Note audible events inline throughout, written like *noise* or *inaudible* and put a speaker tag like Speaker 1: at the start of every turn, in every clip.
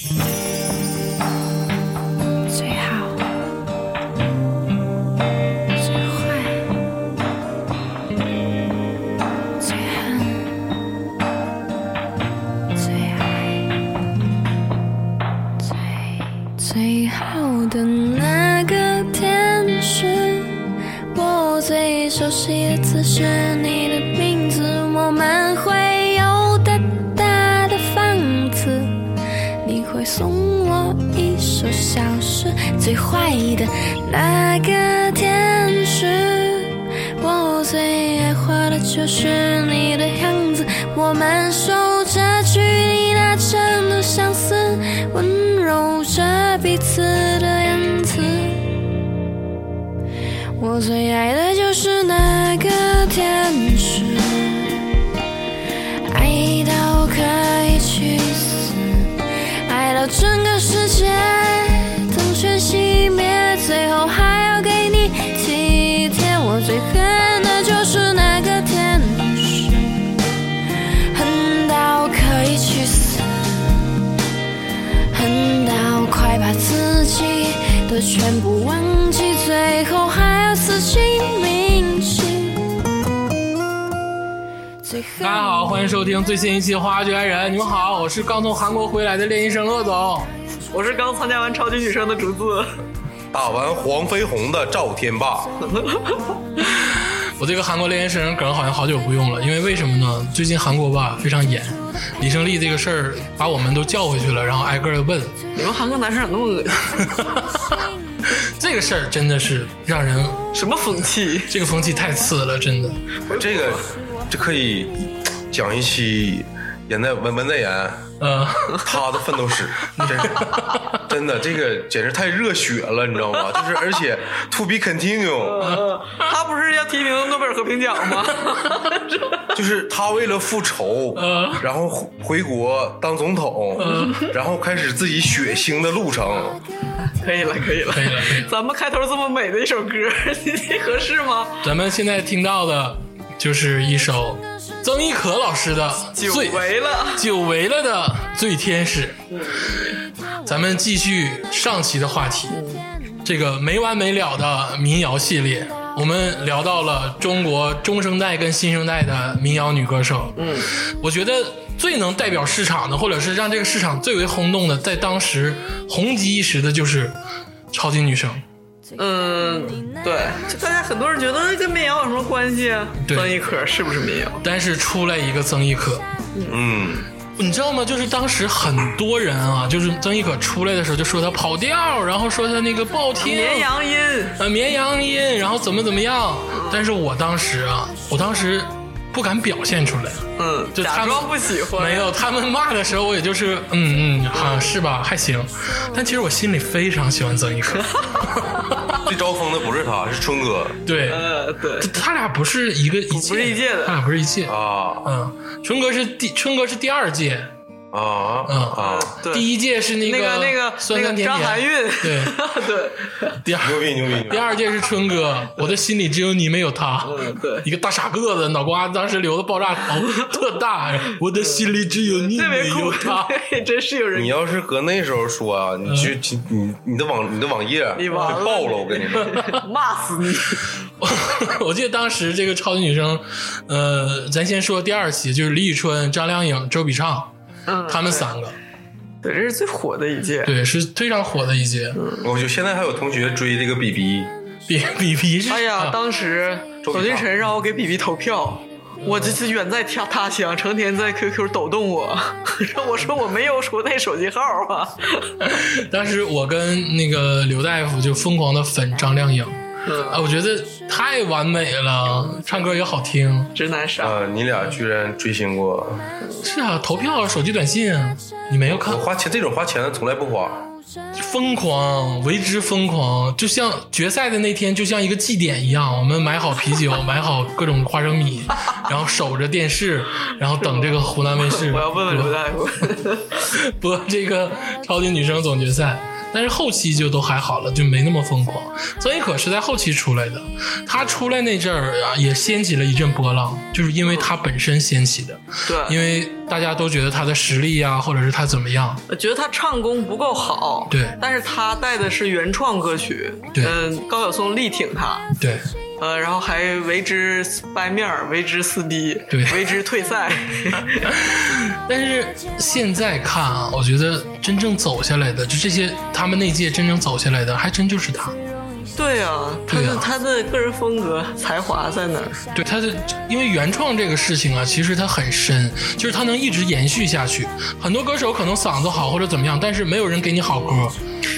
Speaker 1: 最是
Speaker 2: 刚从韩国回来的练习生鄂总。
Speaker 3: 我是刚参加完超级女声的竹子，
Speaker 4: 打完黄飞鸿的赵天霸，*laughs*
Speaker 2: 我这个韩国练习生梗好像好久不用了，因为为什么呢？最近韩国吧非常严，李胜利这个事儿把我们都叫回去了，然后挨个的问。
Speaker 3: 你们韩国男生咋那么恶心？*laughs*
Speaker 2: 这个事儿真的是让人，
Speaker 3: 什么风气？
Speaker 2: 这个风气太次了，真的。
Speaker 4: 这个这可以讲一期眼袋文文在演
Speaker 2: 呃，*laughs*
Speaker 4: 他的奋斗史，*laughs* 真是真的这个简直太热血了，你知道吗？就是而且 to be continue，
Speaker 3: 他不是要提名诺贝尔和平奖吗？*laughs*
Speaker 4: 就是他为了复仇，然后回国当总统，然后开始自己血腥的路程。
Speaker 3: 可以了，可以了，
Speaker 2: 可以了可以了
Speaker 3: 咱们开头这么美的一首歌，你合适吗？
Speaker 2: 咱们现在听到的就是一首曾轶可老师的
Speaker 3: 久
Speaker 2: 最
Speaker 3: 违了，
Speaker 2: 久违了的醉天使。咱们继续上期的话题，这个没完没了的民谣系列，我们聊到了中国中生代跟新生代的民谣女歌手。嗯，我觉得最能代表市场的，或者是让这个市场最为轰动的，在当时红极一时的就是超级女声。
Speaker 3: 嗯，对，就大家很多人觉得跟民谣有什么关系曾轶可是不是民谣？
Speaker 2: 但是出来一个曾轶可，
Speaker 4: 嗯，
Speaker 2: 你知道吗？就是当时很多人啊，就是曾轶可出来的时候就说她跑调，然后说她那个不好听，
Speaker 3: 绵羊音，
Speaker 2: 呃绵羊音，然后怎么怎么样。但是我当时啊，我当时不敢表现出来，
Speaker 3: 嗯，
Speaker 2: 就他们
Speaker 3: 假装不喜欢，
Speaker 2: 没有他们骂的时候，我也就是嗯嗯，好、是吧，还行。但其实我心里非常喜欢曾轶可，*laughs*
Speaker 4: 最招风的不是他，是春哥。
Speaker 2: 对，
Speaker 3: 呃，对，
Speaker 2: 他俩不是一个一届，
Speaker 3: 不是一届的。
Speaker 2: 他俩不是一届。
Speaker 4: 啊。
Speaker 2: 嗯，春哥是第春哥是第二届，
Speaker 4: 啊
Speaker 2: 啊
Speaker 4: 啊！
Speaker 3: 对
Speaker 2: 第一届是那
Speaker 3: 那个那个那个
Speaker 2: 酸酸甜甜，
Speaker 3: 张含韵，
Speaker 2: 对，*laughs*
Speaker 3: 对，
Speaker 2: 第二
Speaker 4: 牛逼牛逼！
Speaker 2: 第二届是春哥，我的心里只有你没有他。
Speaker 3: 嗯对
Speaker 2: 一个大傻个子，脑瓜当时留的爆炸头 *laughs* 特大，我的心里只有你没有他。*laughs*
Speaker 3: 真是有人
Speaker 4: 你要是搁那时候说啊，你去你你的网你的网页会
Speaker 3: 你完了
Speaker 4: 爆了，我跟你说。
Speaker 3: 骂死你！
Speaker 2: 我记得当时这个超级女生，呃，咱先说第二期，就是李宇春、张靓颖、周笔畅，
Speaker 3: 嗯，
Speaker 2: 他们三个，
Speaker 3: 对，这是最火的一届。
Speaker 2: 对，是非常火的一届。
Speaker 4: 我就现在还有同学追这个
Speaker 2: BB，BB 是，
Speaker 3: 哎呀，当时董俊辰让我给 BB 投票，我这是远在他他乡，成天在 QQ 抖动我，*laughs* 让我说我没有国内手机号啊。*laughs*
Speaker 2: 当时我跟那个刘大夫就疯狂的粉张靓颖，
Speaker 3: 嗯
Speaker 2: 啊，我觉得太完美了，唱歌也好听。
Speaker 3: 直男傻，
Speaker 4: 啊，你俩居然追星过？
Speaker 2: 是啊，投票、手机短信，你没有看
Speaker 4: 我？花钱这种花钱的从来不花。
Speaker 2: 疯狂，为之疯狂，就像决赛的那天，就像一个祭典一样。我们买好啤酒，*laughs* 买好各种花生米，然后守着电视，然后等这个湖南卫视 *laughs*
Speaker 3: 我要问问刘大夫。*laughs*
Speaker 2: 播这个超级女声总决赛。但是后期就都还好了，就没那么疯狂。曾轶可是在后期出来的，她出来那阵儿啊，也掀起了一阵波浪，就是因为她本身掀起的，
Speaker 3: 对，
Speaker 2: 因为大家都觉得她的实力呀、或者是她怎么样，
Speaker 3: 我觉得她唱功不够好，
Speaker 2: 对。
Speaker 3: 但是她带的是原创歌曲，
Speaker 2: 对。
Speaker 3: 嗯，高晓松力挺她，
Speaker 2: 对。
Speaker 3: 呃，然后还为之掰面儿，为之撕逼，
Speaker 2: 对
Speaker 3: 为之退赛 *laughs* *laughs*
Speaker 2: 但是现在看啊，我觉得真正走下来的，就这些他们那届真正走下来的，还真就是他。
Speaker 3: 对啊、他的、
Speaker 2: 啊
Speaker 3: 他的个人风格才华在哪儿？
Speaker 2: 对他的，因为原创这个事情啊，其实它很深，就是它能一直延续下去。很多歌手可能嗓子好或者怎么样，但是没有人给你好歌，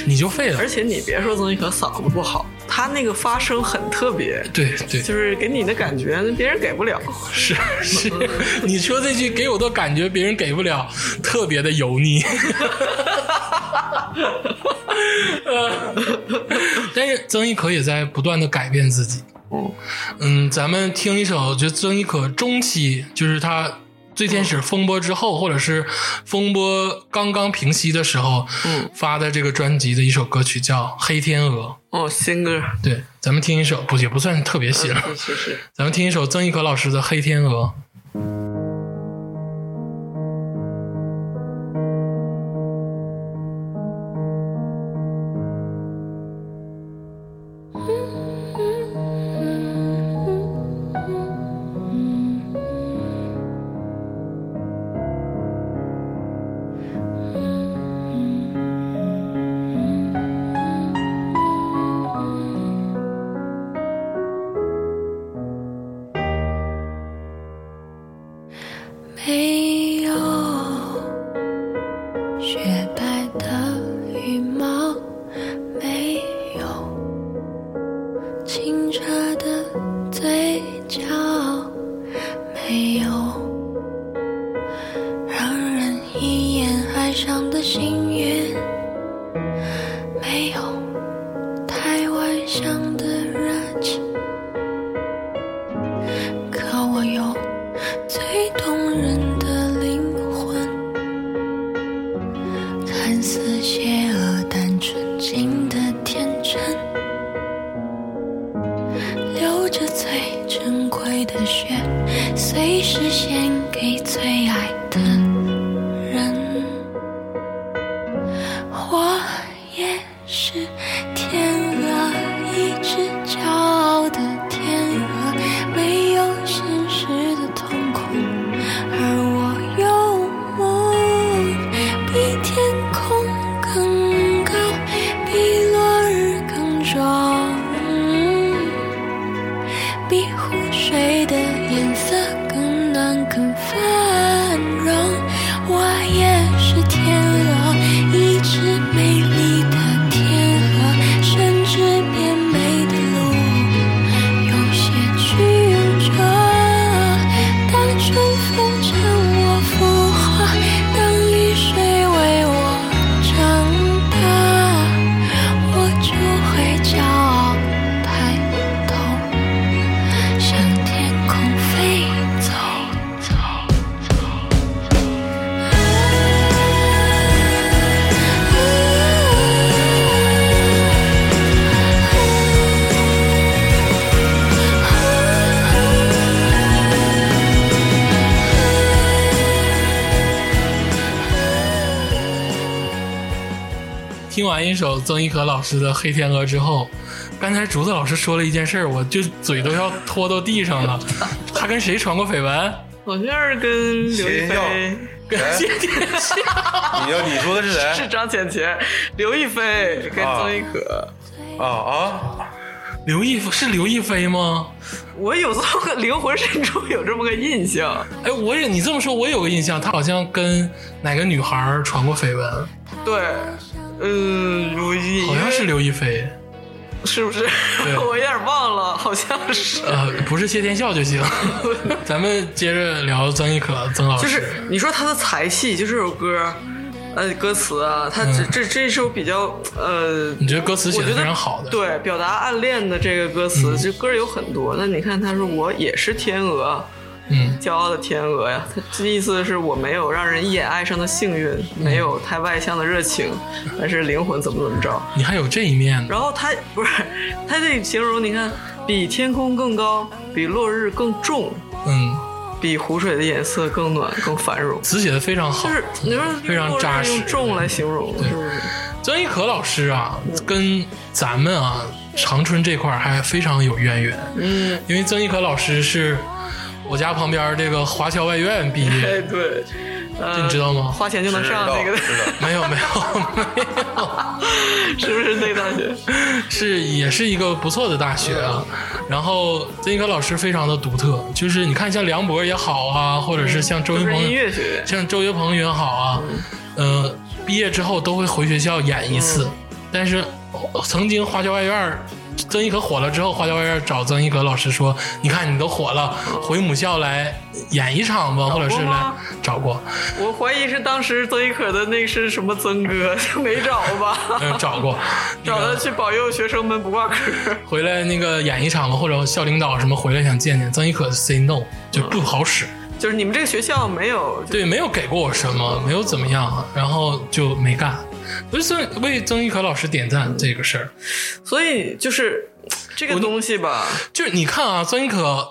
Speaker 2: 你就废了
Speaker 3: 而。且你别说曾轶可嗓子不好，他那个发声很特别，
Speaker 2: 对对，
Speaker 3: 就是给你的感觉别人给不了。
Speaker 2: 是是，你说这句给我的感觉别人给不了，特别的油腻。*laughs* 呃但是曾轶可也在不断的改变自己。
Speaker 3: 嗯
Speaker 2: 嗯，咱们听一首，就曾轶可中期，就是她最开始风波之后，或者是风波刚刚平息的时候，
Speaker 3: 嗯，
Speaker 2: 发的这个专辑的一首歌曲叫《黑天鹅》。
Speaker 3: 哦，新歌，
Speaker 2: 对，咱们听一首，不也不算特别新了，
Speaker 3: 是是是，
Speaker 2: 咱们听一首曾轶可老师的《黑天鹅》。曾轶可老师的《黑天鹅》之后，刚才竹子老师说了一件事，我就嘴都要拖到地上了。*laughs* 他跟谁传过绯闻？
Speaker 3: 好像是跟刘亦菲。
Speaker 2: 跟谢天笑。
Speaker 4: 你要你说的是谁是？
Speaker 3: 张浅浅、刘亦菲跟曾轶可，
Speaker 4: 啊啊！
Speaker 2: 刘亦菲是刘亦菲吗？
Speaker 3: 我有这么个灵魂深处有这么个印象。
Speaker 2: 哎，我也你这么说，我有个印象，他好像跟哪个女孩传过绯闻，
Speaker 3: 对，嗯，
Speaker 2: 是刘亦菲。
Speaker 3: 是不是？*laughs* 我有点忘了，好像是。
Speaker 2: 呃，不是谢天笑就行。*laughs* 咱们接着聊曾轶可，曾老师。
Speaker 3: 就是你说她的才气，就这首歌，呃，歌词啊，他这这这首比较呃，
Speaker 2: 你觉得歌词写的非常好的？
Speaker 3: 对，表达暗恋的这个歌词，这歌有很多。那你看，他说我也是天鹅，
Speaker 2: 嗯
Speaker 3: 骄傲的天鹅呀，他这意思是我没有让人一眼爱上的幸运，没有太外向的热情，但是灵魂怎么怎么着。
Speaker 2: 你还有这一面呢。
Speaker 3: 然后他不是他这形容，你看比天空更高，比落日更重，
Speaker 2: 嗯，
Speaker 3: 比湖水的颜色更暖更繁荣。
Speaker 2: 词写的非常好
Speaker 3: 就。是你说
Speaker 2: 非常扎实
Speaker 3: 用重来形容，是不是？
Speaker 2: 曾轶可老师啊，跟咱们啊长春这块儿还非常有渊源。
Speaker 3: 嗯，
Speaker 2: 因为曾轶可老师是我家旁边这个华侨外院毕业
Speaker 3: 哎
Speaker 2: 业，
Speaker 3: 对，呃
Speaker 2: 这你知道吗
Speaker 3: 花钱就能上那个，
Speaker 2: 没有没有没有，*laughs*
Speaker 3: 是不是那个大学？
Speaker 2: 是也是一个不错的大学啊。然后曾轶可老师非常的独特，就是你看像梁博也好啊，或者是像周云鹏
Speaker 3: 音乐学院。
Speaker 2: 像周云鹏也好啊，呃，毕业之后都会回学校演一次。但是呃曾经华侨外院儿曾轶可火了之后，花椒外院儿找曾轶可老师说：“你看你都火了，回母校来演一场吧，或者是来找过，
Speaker 3: 我怀疑是当时曾轶可的那是什么曾哥，*laughs* 没找吧？
Speaker 2: 嗯，*laughs* 找过，*laughs*
Speaker 3: 找他去保佑学生们不挂科。
Speaker 2: 回来那个演一场吧，或者校领导什么回来想见见曾轶可 say no 就不好使。”
Speaker 3: 就是你们这个学校没有，
Speaker 2: 对，没有给过我什么，没有怎么样，然后就没干。为曾为曾轶可老师点赞这个事儿，
Speaker 3: 所以就是这个东西吧，
Speaker 2: 就是你看啊，曾轶可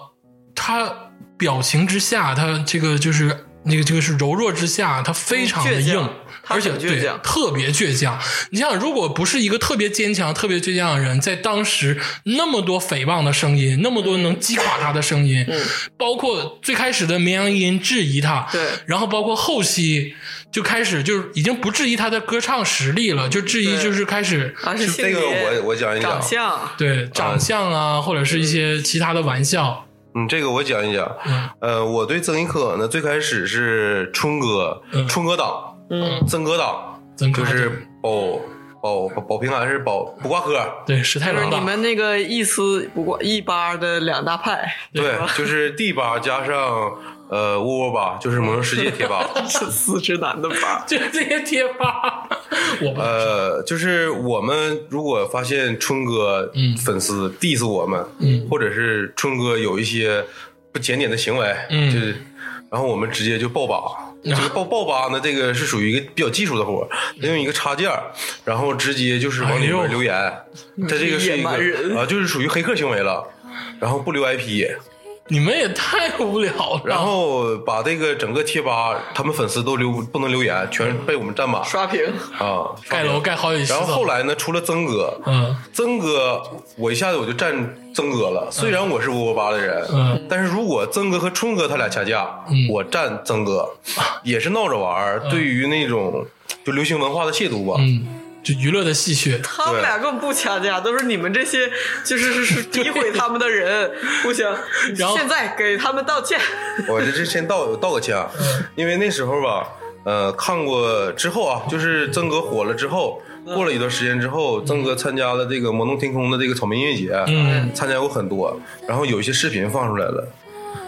Speaker 2: 她表情之下，她这个就是那个这个是柔弱之下，她非常的硬，
Speaker 3: 她
Speaker 2: 而且
Speaker 3: 倔强
Speaker 2: 特别倔强。你想，如果不是一个特别坚强、特别倔强的人，在当时那么多诽谤的声音，那么多能击垮他的声音，包括最开始的绵羊音质疑他，
Speaker 3: 对
Speaker 2: 然后包括后期就开始就是已经不质疑他的歌唱实力了，就质疑就是开始
Speaker 3: 而且性
Speaker 4: 这个、我我讲一讲
Speaker 3: 长相，
Speaker 2: 对长相啊，或者是一些其他的玩笑，
Speaker 4: 嗯，这个我讲一讲。
Speaker 2: 嗯
Speaker 4: 呃，我对曾轶可呢，最开始是春哥，
Speaker 2: 嗯
Speaker 4: 春哥党，
Speaker 3: 嗯，
Speaker 4: 曾哥党，
Speaker 2: 曾哥
Speaker 4: 就是保保保保平安是保不挂科，
Speaker 2: 对史太
Speaker 3: 就是你，们那个一丝不挂一八的两大派，
Speaker 4: 对
Speaker 3: 吧，
Speaker 4: 就是 D 八加上呃窝窝吧，就是魔兽世界贴吧。*laughs*
Speaker 3: 是四只男的吧？*laughs*
Speaker 2: 就这些贴吧，*laughs*
Speaker 4: 呃，就是我们如果发现春哥
Speaker 2: 嗯
Speaker 4: 粉丝 diss 我们，
Speaker 2: 嗯
Speaker 4: 或者是春哥有一些不检点的行为，
Speaker 2: 嗯
Speaker 4: 就是，然后我们直接就爆把。这个爆爆吧呢，这个是属于一个比较技术的活儿，用一个插件儿，然后直接就是往里面留言，它这个是一个啊，就是属于黑客行为了，然后不留 IP，
Speaker 2: 你们也太无聊了。
Speaker 4: 然后把这个整个贴吧他们粉丝都留不能留言，全被我们占满。
Speaker 3: 刷屏，
Speaker 4: 啊，
Speaker 2: 盖楼盖好几十
Speaker 4: 然后后来呢，出了曾哥，
Speaker 2: 嗯。
Speaker 4: 曾哥，我一下子我就占曾哥了。虽然我是窝窝吧的人，
Speaker 2: 嗯。
Speaker 4: 但是如果曾哥和春哥他俩掐架，
Speaker 2: 嗯。
Speaker 4: 我占曾哥，也是闹着玩儿。对于那种就流行文化的亵渎吧，
Speaker 2: 嗯，就娱乐的戏谑，
Speaker 3: 他们俩根本不掐架，都是你们这些就是是是诋毁他们的人互相。
Speaker 2: 然后
Speaker 3: 现在给他们道歉，*laughs*
Speaker 4: 我这这先道道个歉因为那时候吧，呃，看过之后啊，就是曾哥火了之后。过了一段时间之后，曾哥参加了这个《魔动天空》的这个草莓音乐节，
Speaker 2: 嗯
Speaker 4: 参加过很多，然后有一些视频放出来了。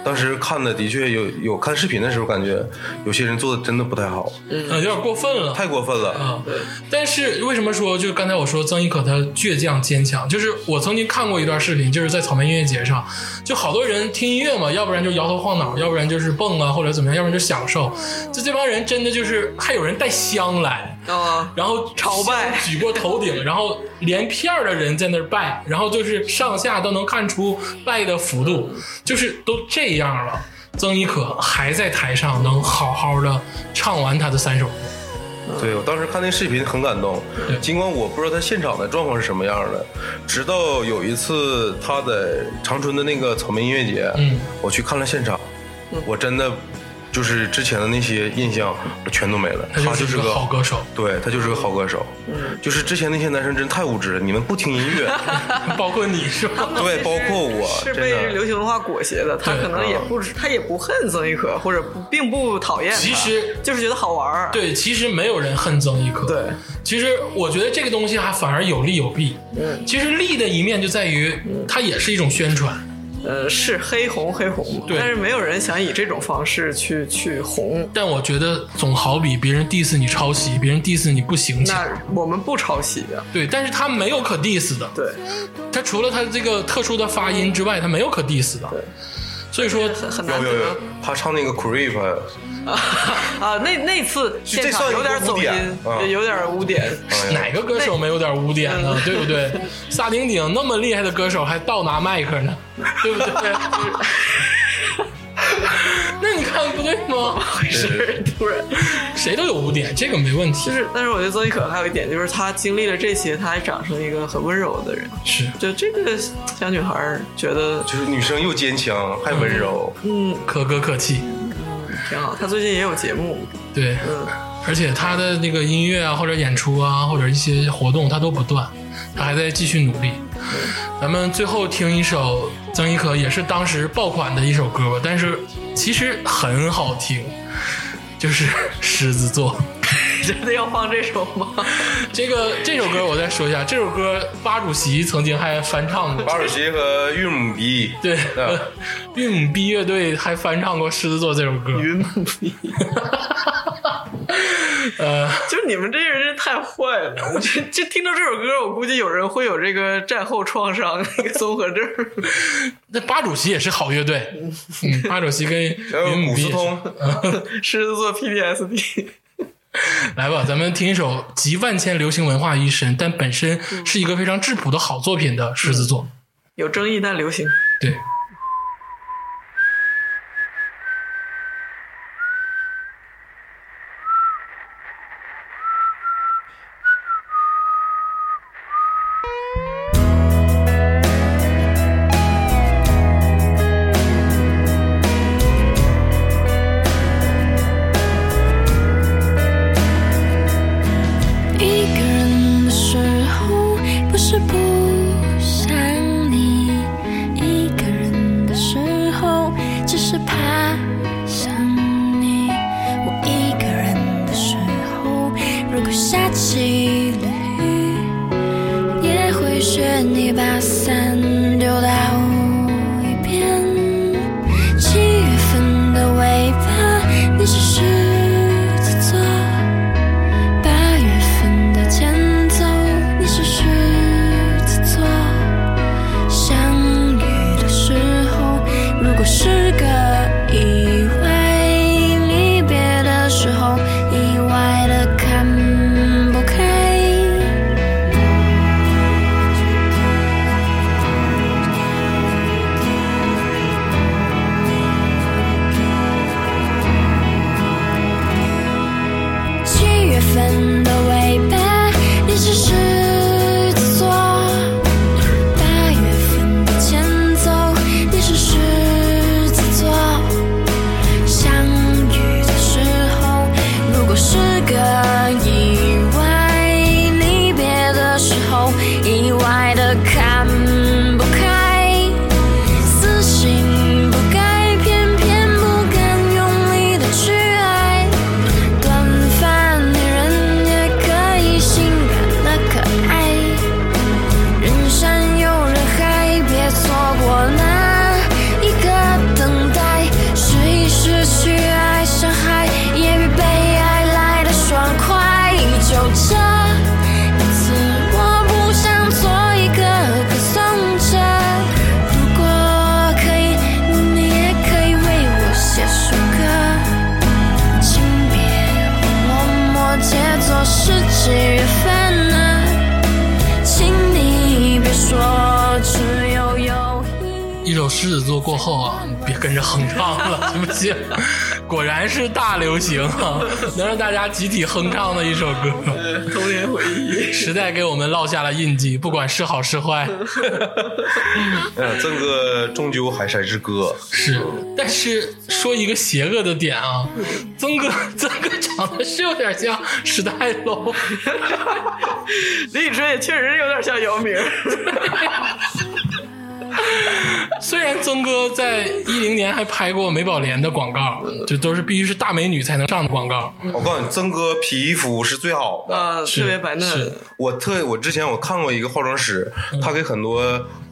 Speaker 4: 当时看的的确有有看视频的时候，感觉有些人做的真的不太好，
Speaker 2: 嗯，有点过分了。
Speaker 4: 太过分了。
Speaker 2: 啊，但是为什么说就刚才我说曾轶可她倔强坚强？就是我曾经看过一段视频，就是在草莓音乐节上，就好多人听音乐嘛，要不然就摇头晃脑，要不然就是蹦啊或者怎么样，要不然就享受。就这帮人真的就是还有人带香来，
Speaker 3: 啊，
Speaker 2: 然后
Speaker 3: 朝拜
Speaker 2: 举过头顶，然后连片儿的人在那儿拜，然后就是上下都能看出拜的幅度，就是都这样了。曾轶可还在台上能好好的唱完她的三首。歌，
Speaker 4: 对我当时看那视频很感动。
Speaker 2: 对，
Speaker 4: 尽管我不知道他现场的状况是什么样的，直到有一次他在长春的那个草莓音乐节，
Speaker 2: 嗯。
Speaker 4: 我去看了现场，我真的就是之前的那些印象全都没了。
Speaker 2: 她
Speaker 4: 他个
Speaker 2: 就是个好歌手。
Speaker 4: 对他就是个好歌手，就是之前那些男生真太无知了，你们不听音乐，*laughs*
Speaker 2: 包括你是吧？
Speaker 4: 对，包括我，
Speaker 3: 是被。流行文化裹挟的。他可能也不知，他也不恨曾轶可，或者不并不讨厌，
Speaker 2: 其实
Speaker 3: 就是觉得好玩儿。
Speaker 2: 对，其实没有人恨曾轶可。
Speaker 3: 对，
Speaker 2: 其实我觉得这个东西还反而有利有弊。
Speaker 3: 嗯，
Speaker 2: 其实利的一面就在于它也是一种宣传。
Speaker 3: 呃，是黑红黑红但是没有人想以这种方式去去红。
Speaker 2: 但我觉得总好比别人 diss 你抄袭，别人 diss 你不行强。
Speaker 3: 那我们不抄袭的，
Speaker 2: 对，但是他没有可 diss 的，
Speaker 3: 对，
Speaker 2: 他除了他这个特殊的发音之外，他没有可 diss 的。
Speaker 1: 对所以说
Speaker 3: 很很难
Speaker 4: 有有有
Speaker 3: 得，
Speaker 4: 他唱那个 Creep，*laughs*
Speaker 3: 啊。那那次现场
Speaker 4: 这算
Speaker 3: 有点走音有点污点。
Speaker 1: 哪个歌手没有点污点呢？对不对？萨顶顶那么厉害的歌手还倒拿麦克呢，对不对？那你看不对吗？*laughs*
Speaker 3: 是突然，
Speaker 1: 谁都有污点，这个没问题
Speaker 3: 就。是，但是我觉得曾轶可还有一点，就是她经历了这些，她还长成一个很温柔的人。
Speaker 1: 是
Speaker 3: 就这个小女孩，觉得
Speaker 4: 就是女生又坚强还温柔，
Speaker 3: 嗯
Speaker 1: 可歌可泣。
Speaker 3: 挺好。他最近也有节目，
Speaker 1: 对，
Speaker 3: 嗯，
Speaker 1: 而且他的那个音乐啊，或者演出啊，或者一些活动，他都不断，他还在继续努力。咱们最后听一首曾轶可，也是当时爆款的一首歌吧，但是其实很好听，就是《狮子座》。
Speaker 3: 真的要放这首吗？*laughs*
Speaker 1: 这个这首歌我再说一下，这首歌巴主席曾经还翻唱过，
Speaker 4: 巴主席和韵母 B，
Speaker 1: 对，
Speaker 4: 嗯
Speaker 1: 韵母 B 乐队还翻唱过《狮子座》这首歌。
Speaker 3: 云母 B，，*laughs*
Speaker 1: 呃，*laughs*
Speaker 3: 就你们这些人真太坏了。我就就听到这首歌，我估计有人会有这个战后创伤那个综合症。
Speaker 1: 那巴主席也是好乐队，嗯，巴主席跟云母
Speaker 4: 古
Speaker 1: B
Speaker 4: 通，
Speaker 3: 狮子座 PTSD，*laughs*
Speaker 1: 来吧，咱们听一首集万千流行文化于一身，但本身是一个非常质朴的好作品的狮子座。
Speaker 3: 有争议但流行。
Speaker 1: 对，后啊，你别跟着哼唱了，行不行？果然是大流行啊，能让大家集体哼唱的一首歌，
Speaker 3: 童年回忆，
Speaker 1: 时代给我们烙下了印记，不管是好是坏。*laughs*
Speaker 4: 嗯，曾哥终究还是一支歌，
Speaker 1: 是，但是说一个邪恶的点啊，曾哥曾哥长得是有点像时代龙，*laughs*
Speaker 3: 李宇春也确实有点像姚明。*laughs* *laughs*
Speaker 1: 虽然曾哥在一零年还拍过美宝莲的广告，就都是必须是大美女才能上的广告。
Speaker 4: 我告诉你，曾哥皮肤是最好的。
Speaker 3: 啊，特别白嫩，
Speaker 4: 我特我之前我看过一个化妆师，他给很多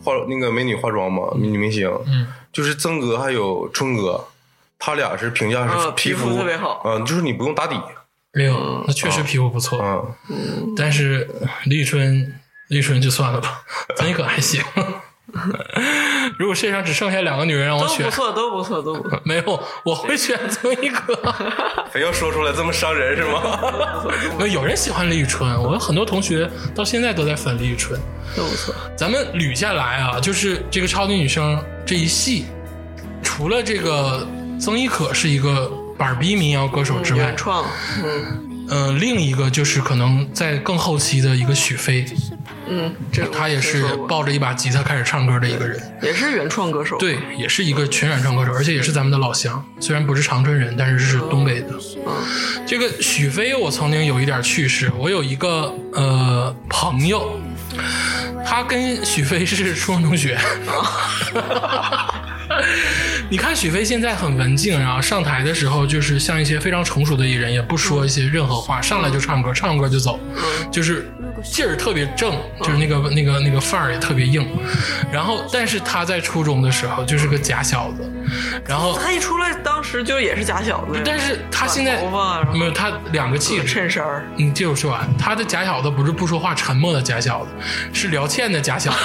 Speaker 4: 化那个美女化妆嘛，女明星，
Speaker 1: 嗯，
Speaker 4: 就是曾哥还有春哥，他俩是评价是
Speaker 3: 啊皮肤
Speaker 4: 肤
Speaker 3: 特别好。
Speaker 4: 嗯，就是你不用打底，
Speaker 1: 没有，那确实皮肤不错，
Speaker 4: 嗯，
Speaker 1: 但是李宇春，李宇春就算了吧，曾轶可还行。*laughs*
Speaker 2: 如果世界上只剩下两个女人让我选
Speaker 3: 都不，错，都不错，都不错。*laughs*
Speaker 2: 没有，我会选曾轶可。*laughs*
Speaker 4: 非要说出来这么伤人是吗？
Speaker 2: 没有有人喜欢李宇春，我有很多同学到现在都在粉李宇春。
Speaker 3: 都不错，
Speaker 2: 咱们捋下来啊，就是这个超级女声这一系，除了这个曾轶可是一个板儿逼民谣歌手之外
Speaker 3: 原，创，嗯
Speaker 2: 呃，另一个就是可能在更后期的一个许飞，
Speaker 3: 嗯，这个
Speaker 2: 他也是抱着一把吉他开始唱歌的一个人。
Speaker 3: 也是原创歌手，，
Speaker 2: 对，也是一个全原创歌手，而且也是咱们的老乡。虽然不是长春人，但是是东北的。
Speaker 3: 嗯
Speaker 2: 这个许飞，我曾经有一点趣事。我有一个呃朋友，他跟许飞是初中同学。*laughs* 你看许飞现在很文静，然后上台的时候就是像一些非常成熟的艺人，也不说一些任何话，上来就唱歌，唱歌就走，就是劲儿特别正，就是那个那个那个范儿也特别硬。然后，但是他在初中的时候就是个假小子，然后
Speaker 3: 他一出来，当时就也是假小子，
Speaker 2: 但是他现在没有他两个气质。
Speaker 3: 衬衫儿，
Speaker 2: 你听我说完，他的假小子不是不说话沉默的假小子，是聊欠的假小子，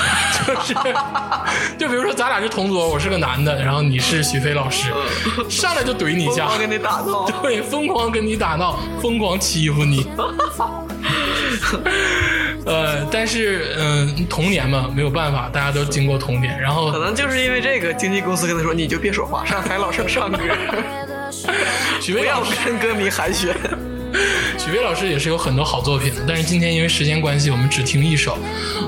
Speaker 2: *laughs* 就是就比如说咱俩是同桌，我是个男的，然后你是许飞老师，上来就怼你一下，
Speaker 3: 疯狂跟你打闹，
Speaker 2: 对，疯狂跟你打闹，疯狂欺负你。呃，但是嗯、童年嘛，没有办法，大家都经过童年，然后可
Speaker 3: 能就是因为这个，经纪公司跟他说，你就别说话，上台老生唱歌，
Speaker 2: 许飞老师，*laughs*
Speaker 3: 跟歌迷寒暄。*laughs*
Speaker 2: 许飞老师也是有很多好作品的，但是今天因为时间关系，我们只听一首，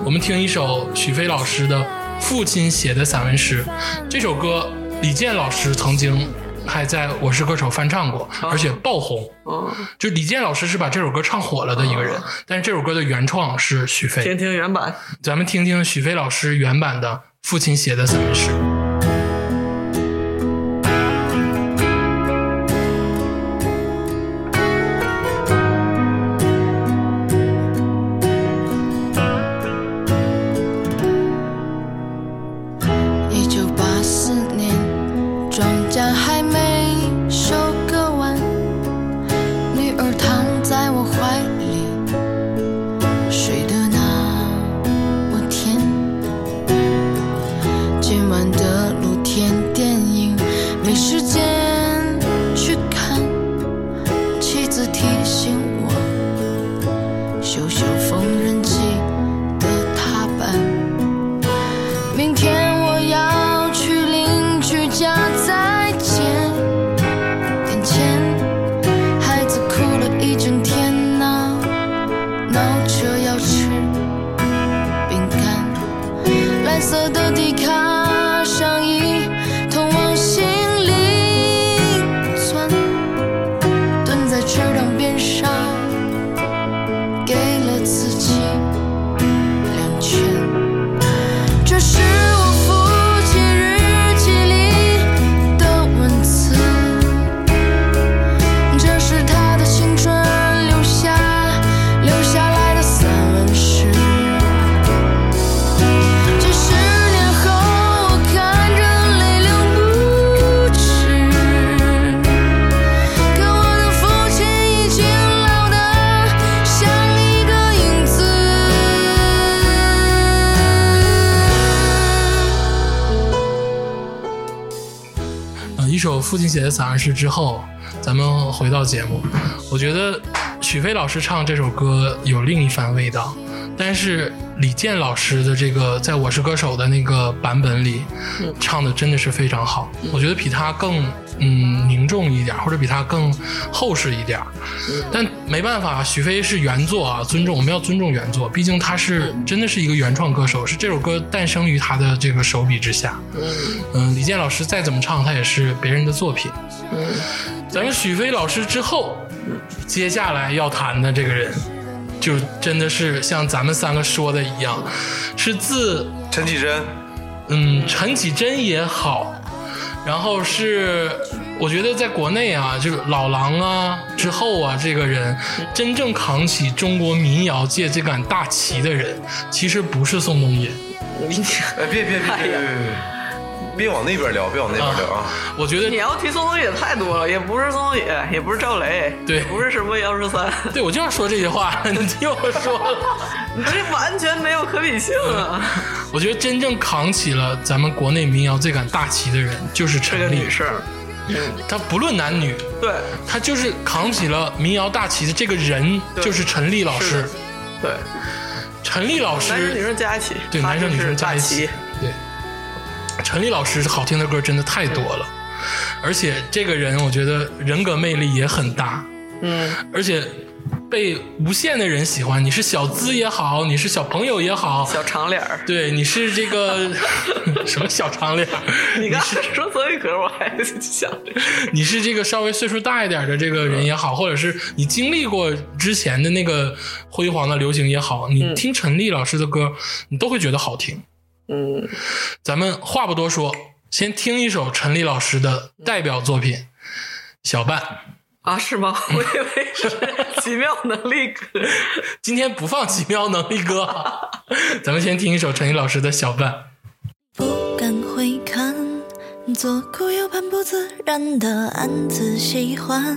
Speaker 2: 我们听一首许飞老师的父亲写的散文诗。这首歌李健老师曾经还在《我是歌手》翻唱过，而且爆红。
Speaker 3: 嗯，
Speaker 2: 就李健老师是把这首歌唱火了的一个人，但是这首歌的原创是许飞。
Speaker 3: 听听原版。
Speaker 2: 咱们听听许飞老师原版的父亲写的散文诗。
Speaker 1: 父亲
Speaker 2: 写的散文诗之后，咱们回到节目。我觉得许飞老师唱这首歌有另一番味道，但是李健老师的这个在我是歌手的那个版本里，唱的真的是非常好。我觉得比他更嗯凝重一点，或者比他更厚实一点。但没办法，许飞是原作啊，尊重我们要尊重原作，毕竟他是真的是一个原创歌手，是这首歌诞生于他的这个手笔之下。嗯，李健老师再怎么唱，他也是别人的作品。咱们许飞老师之后，接下来要谈的这个人，就真的是像咱们三个说的一样，是自
Speaker 4: 陈绮贞，
Speaker 2: 嗯陈绮贞也好，然后是我觉得在国内啊，就是老狼啊之后啊，这个人真正扛起中国民谣界这杆大旗的人，其实不是宋冬野，
Speaker 4: 哎，别别别别别别别，往那边聊，别往那边聊啊！
Speaker 2: 我觉得
Speaker 3: 你要提宋冬野太多了，也不是宋冬野，也不是赵雷，
Speaker 2: 对
Speaker 3: 也不是什么幺十三，
Speaker 2: 对我就要说这些话，*laughs* 你听我说了。*laughs*
Speaker 3: 你这完全没有可比性啊！
Speaker 2: 我觉得真正扛起了咱们国内民谣这杆大旗的人，就是
Speaker 3: 这
Speaker 2: 陈粒
Speaker 3: 个女生，
Speaker 2: 她不论男女，
Speaker 3: 对
Speaker 2: 他就是扛起了民谣大旗的这个人，就是陈粒老师。
Speaker 3: 对，
Speaker 2: 陈粒老师，
Speaker 3: 男生女生加一起，
Speaker 2: 对，男生女生加一起，，对。陈粒老师好听的歌真的太多了，而且这个人我觉得人格魅力也很大，
Speaker 3: 嗯，
Speaker 2: 而且被无限的人喜欢。你是小资也好，你是小朋友也好，
Speaker 3: 小长脸儿。
Speaker 2: 对，你是这个 *laughs* 什么小长脸儿，*laughs*
Speaker 3: 你刚才说曾轶可，我还想着
Speaker 2: 你是这个稍微岁数大一点的这个人也好，或者是你经历过之前的那个辉煌的流行也好，你听陈粒老师的歌，你都会觉得好听。
Speaker 3: 嗯，
Speaker 2: 咱们话不多说，先听一首陈粒老师的代表作品《小半》。
Speaker 3: 啊，是吗？*laughs* 我以为是奇妙能力歌。*laughs*
Speaker 2: 今天不放奇妙能力歌，*laughs* 咱们先听一首陈粒老师的《小半》。
Speaker 5: 不敢回看，左顾右盼不自然的暗自喜欢，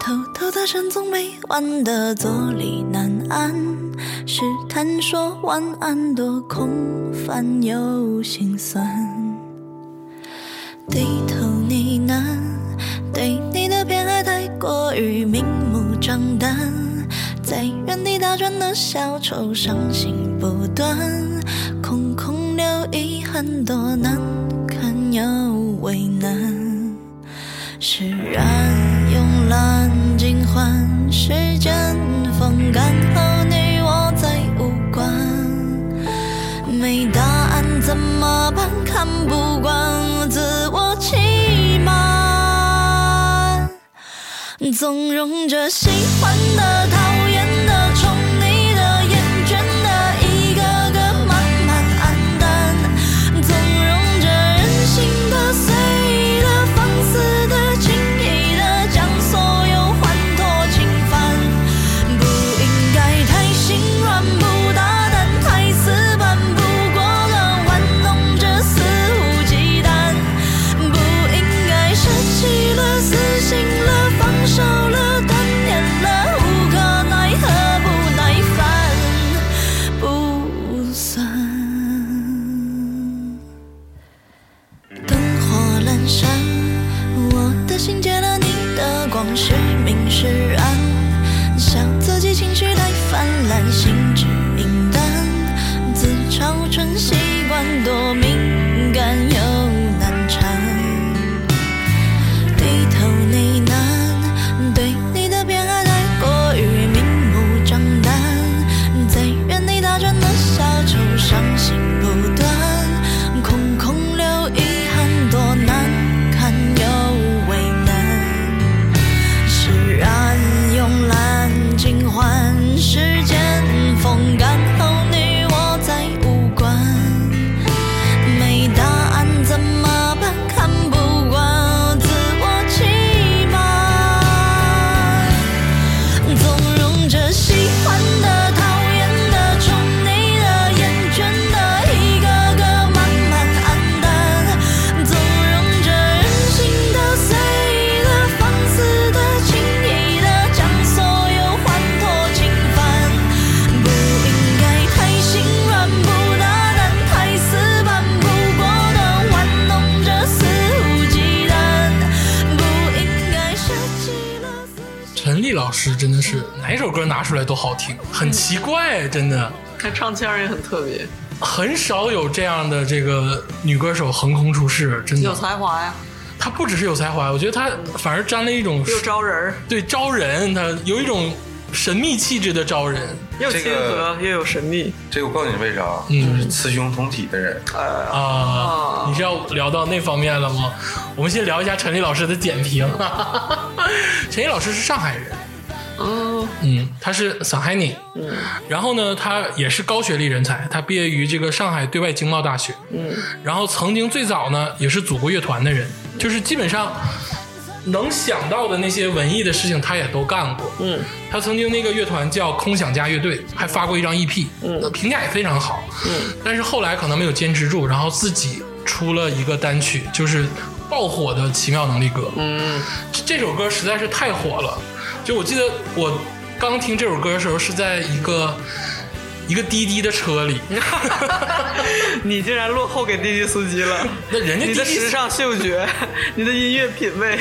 Speaker 5: 偷偷搭讪总没完的坐立难安，试探说晚安多空泛又心酸，低头呢喃，对你的偏爱太过于明目张胆，在原地打转的小丑伤心不断，空空留遗憾，多难。堪又为难。释然慵懒尽欢，时间风干后你我再无关。没答案怎么办？看不惯自我欺瞒，纵容着喜欢的、讨
Speaker 2: 歌拿出来都好听，很奇怪，真的
Speaker 3: 他唱腔也很特别，
Speaker 2: 很少有这样的这个女歌手横空出世，真的有。
Speaker 3: 才华呀，
Speaker 2: 她不只是有才华，我觉得她反而沾了一种
Speaker 3: 又招人，
Speaker 2: 对招人，她有一种神秘气质的招人。
Speaker 3: 又亲
Speaker 4: 这个
Speaker 3: 和，又有神秘。
Speaker 4: 这个我告诉你为啥，
Speaker 2: 嗯
Speaker 4: 就是雌雄同体的人。
Speaker 3: 呃，
Speaker 2: 啊，你是要聊到那方面了吗？我们先聊一下陈丽老师的点评。*laughs* 陈丽老师是上海人，
Speaker 3: 嗯
Speaker 2: 嗯，他是上海人，
Speaker 3: 嗯。
Speaker 2: 然后呢，他也是高学历人才，他毕业于这个上海对外经贸大学，
Speaker 3: 嗯。
Speaker 2: 然后曾经最早呢也是祖国乐团的人，就是基本上能想到的那些文艺的事情他也都干过。
Speaker 3: 嗯。
Speaker 2: 他曾经那个乐团叫空想家乐队，还发过一张 EP，
Speaker 3: 嗯。
Speaker 2: 呃评价也非常好。
Speaker 3: 嗯。
Speaker 2: 但是后来可能没有坚持住，然后自己出了一个单曲，就是爆火的《奇妙能力歌》。
Speaker 3: 嗯，
Speaker 2: 这这首歌实在是太火了。就我记得我刚听这首歌的时候，是在一个一个滴滴的车里，*laughs*
Speaker 3: 你竟然落后给滴滴司机了。*laughs*
Speaker 2: 那人家
Speaker 3: 你的时尚嗅觉，*laughs* 你的音乐品味，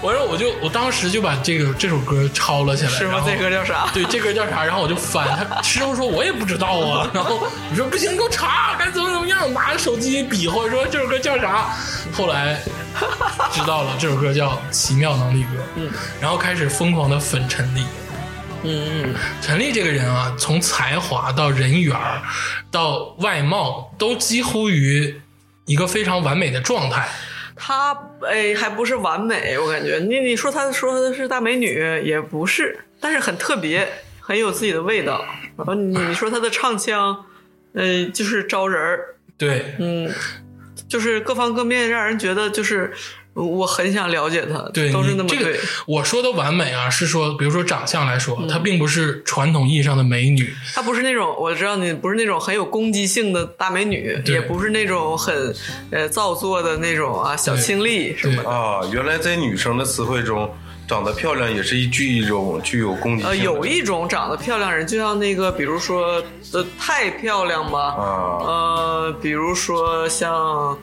Speaker 2: 我说我就我当时就把这个这首歌抄了下来。
Speaker 3: 是吗？
Speaker 2: 然后
Speaker 3: 这歌叫啥？
Speaker 2: 对，这歌叫啥？然后我就翻，他师傅说我也不知道啊。然后我说不行，你给我查，该怎么怎么样，拿着手机比划说这首歌叫啥。后来 *laughs* 知道了，这首歌叫《奇妙能力歌》。嗯，然后开始疯狂的粉陈粒。
Speaker 3: 嗯，
Speaker 2: 陈粒这个人啊，从才华到人缘儿到外貌，都几乎于一个非常完美的状态。
Speaker 3: 她哎还不是完美，我感觉你你说她说的是大美女也不是，但是很特别，很有自己的味道。然后你你说她的唱腔，呃，就是招人儿，
Speaker 2: 对，
Speaker 3: 嗯，就是各方各面让人觉得就是我很想了解她，
Speaker 2: 对，
Speaker 3: 都是那么
Speaker 2: 你这个
Speaker 3: 对。
Speaker 2: 我说的完美啊，是说，比如说长相来说，她并不是传统意义上的美女，
Speaker 3: 她不是那种我知道你不是那种很有攻击性的大美女，也不是那种很呃造作的那种啊小清丽什么的。
Speaker 4: 啊，原来在女生的词汇中，长得漂亮也是一具一种具有攻击性
Speaker 3: 呃，
Speaker 4: 的。
Speaker 3: 有一种长得漂亮人，就像那个，比如说，呃，太漂亮吧，
Speaker 4: 啊，
Speaker 3: 呃，比如说像，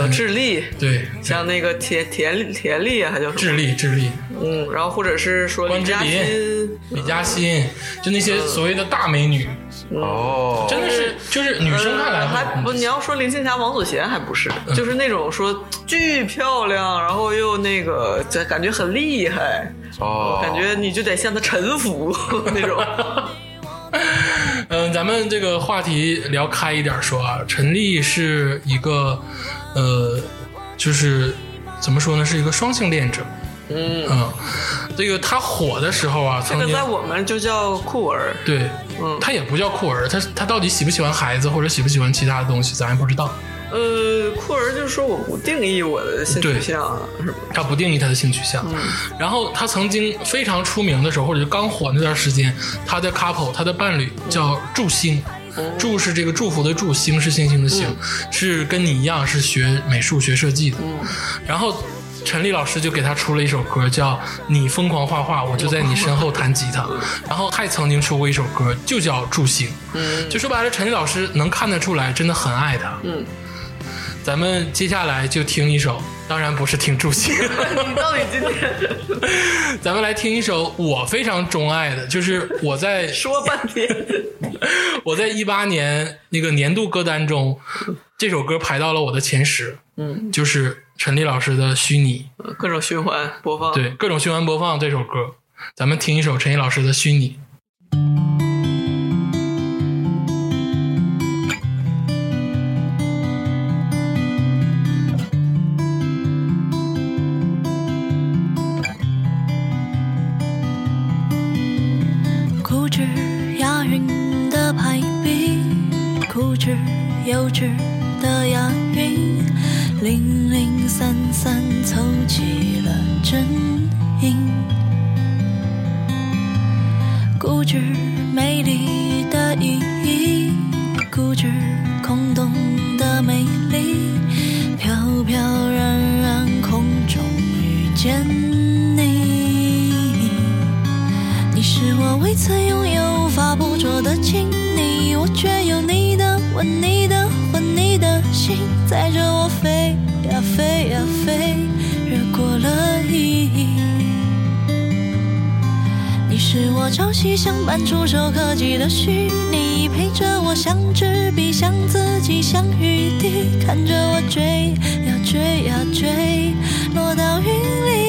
Speaker 3: 呃，智利，
Speaker 2: 对，
Speaker 3: 像那个田田田丽啊，还叫什么？
Speaker 2: 智，利，智利，
Speaker 3: 嗯，然后或者是说李嘉
Speaker 2: 关之琳
Speaker 3: 欣，
Speaker 2: 李嘉欣，就那些所谓的大美女，
Speaker 4: 哦，
Speaker 2: 真的是就是女生看来
Speaker 3: 呃、还不，你要说林青霞、王祖贤还不是，就是那种说巨漂亮，然后又那个，感觉很厉害，
Speaker 4: 哦，
Speaker 3: 感觉你就得向她臣服 *laughs* 那种。
Speaker 2: 嗯，咱们这个话题聊开一点说啊，陈丽是一个，呃，就是怎么说呢，是一个双性恋者。
Speaker 3: 嗯，
Speaker 2: 嗯，这个他火的时候啊，曾经
Speaker 3: 这个在我们就叫酷儿。
Speaker 2: 对，
Speaker 3: 嗯
Speaker 2: 他也不叫酷儿，他他到底喜不喜欢孩子或者喜不喜欢其他的东西，咱也不知道。
Speaker 3: 呃，酷儿就是说我不定义我的性取向啊，是吧？
Speaker 2: 他不定义他的性取向。然后他曾经非常出名的时候，或者是刚火那段时间，他的 couple，他的伴侣叫祝星。祝是这个祝福的祝，星是星星的星，是跟你一样是学美术学设计的。然后陈立老师就给他出了一首歌，叫《你疯狂画画，我就在你身后弹吉他》。然后还曾经出过一首歌，就叫《祝星》。就说白了，陈立老师能看得出来，真的很爱他。
Speaker 3: 嗯，
Speaker 2: 咱们接下来就听一首，当然不是听祝星。*laughs*
Speaker 3: 你到底今天
Speaker 2: 咱们来听一首我非常钟爱的，就是我在 *laughs*
Speaker 3: 说半天？*laughs*
Speaker 2: 我在一八年那个年度歌单中，这首歌排到了我的前十，
Speaker 3: 嗯，
Speaker 2: 就是陈粒老师的《虚拟
Speaker 3: 各种循环播放。》，
Speaker 2: 对，各种循环播放这首歌，咱们听一首陈粒老师的《虚拟》。
Speaker 5: 幼稚的押韵，零零散散凑齐了真音。固执美丽载着我飞呀飞呀飞，越过了意义。你是我朝夕相伴、触手可及的虚拟，陪着我像纸笔、像自己、像雨滴，看着我追呀追呀追，落到云里。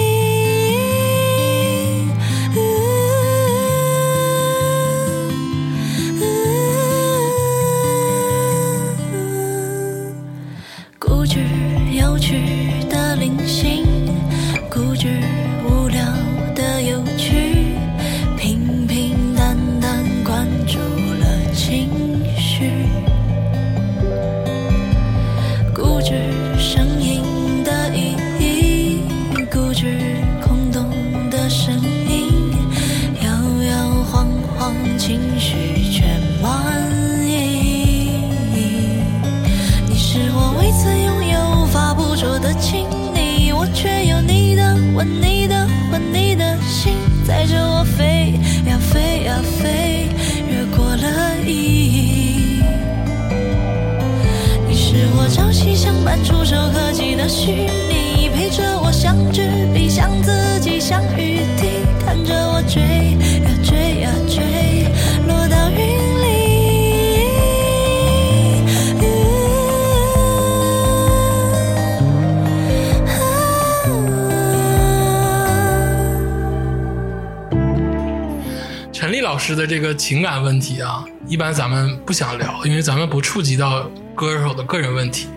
Speaker 5: 情
Speaker 2: 感问题啊，一般咱们不想聊，因为咱们不触及到歌手的个人问题。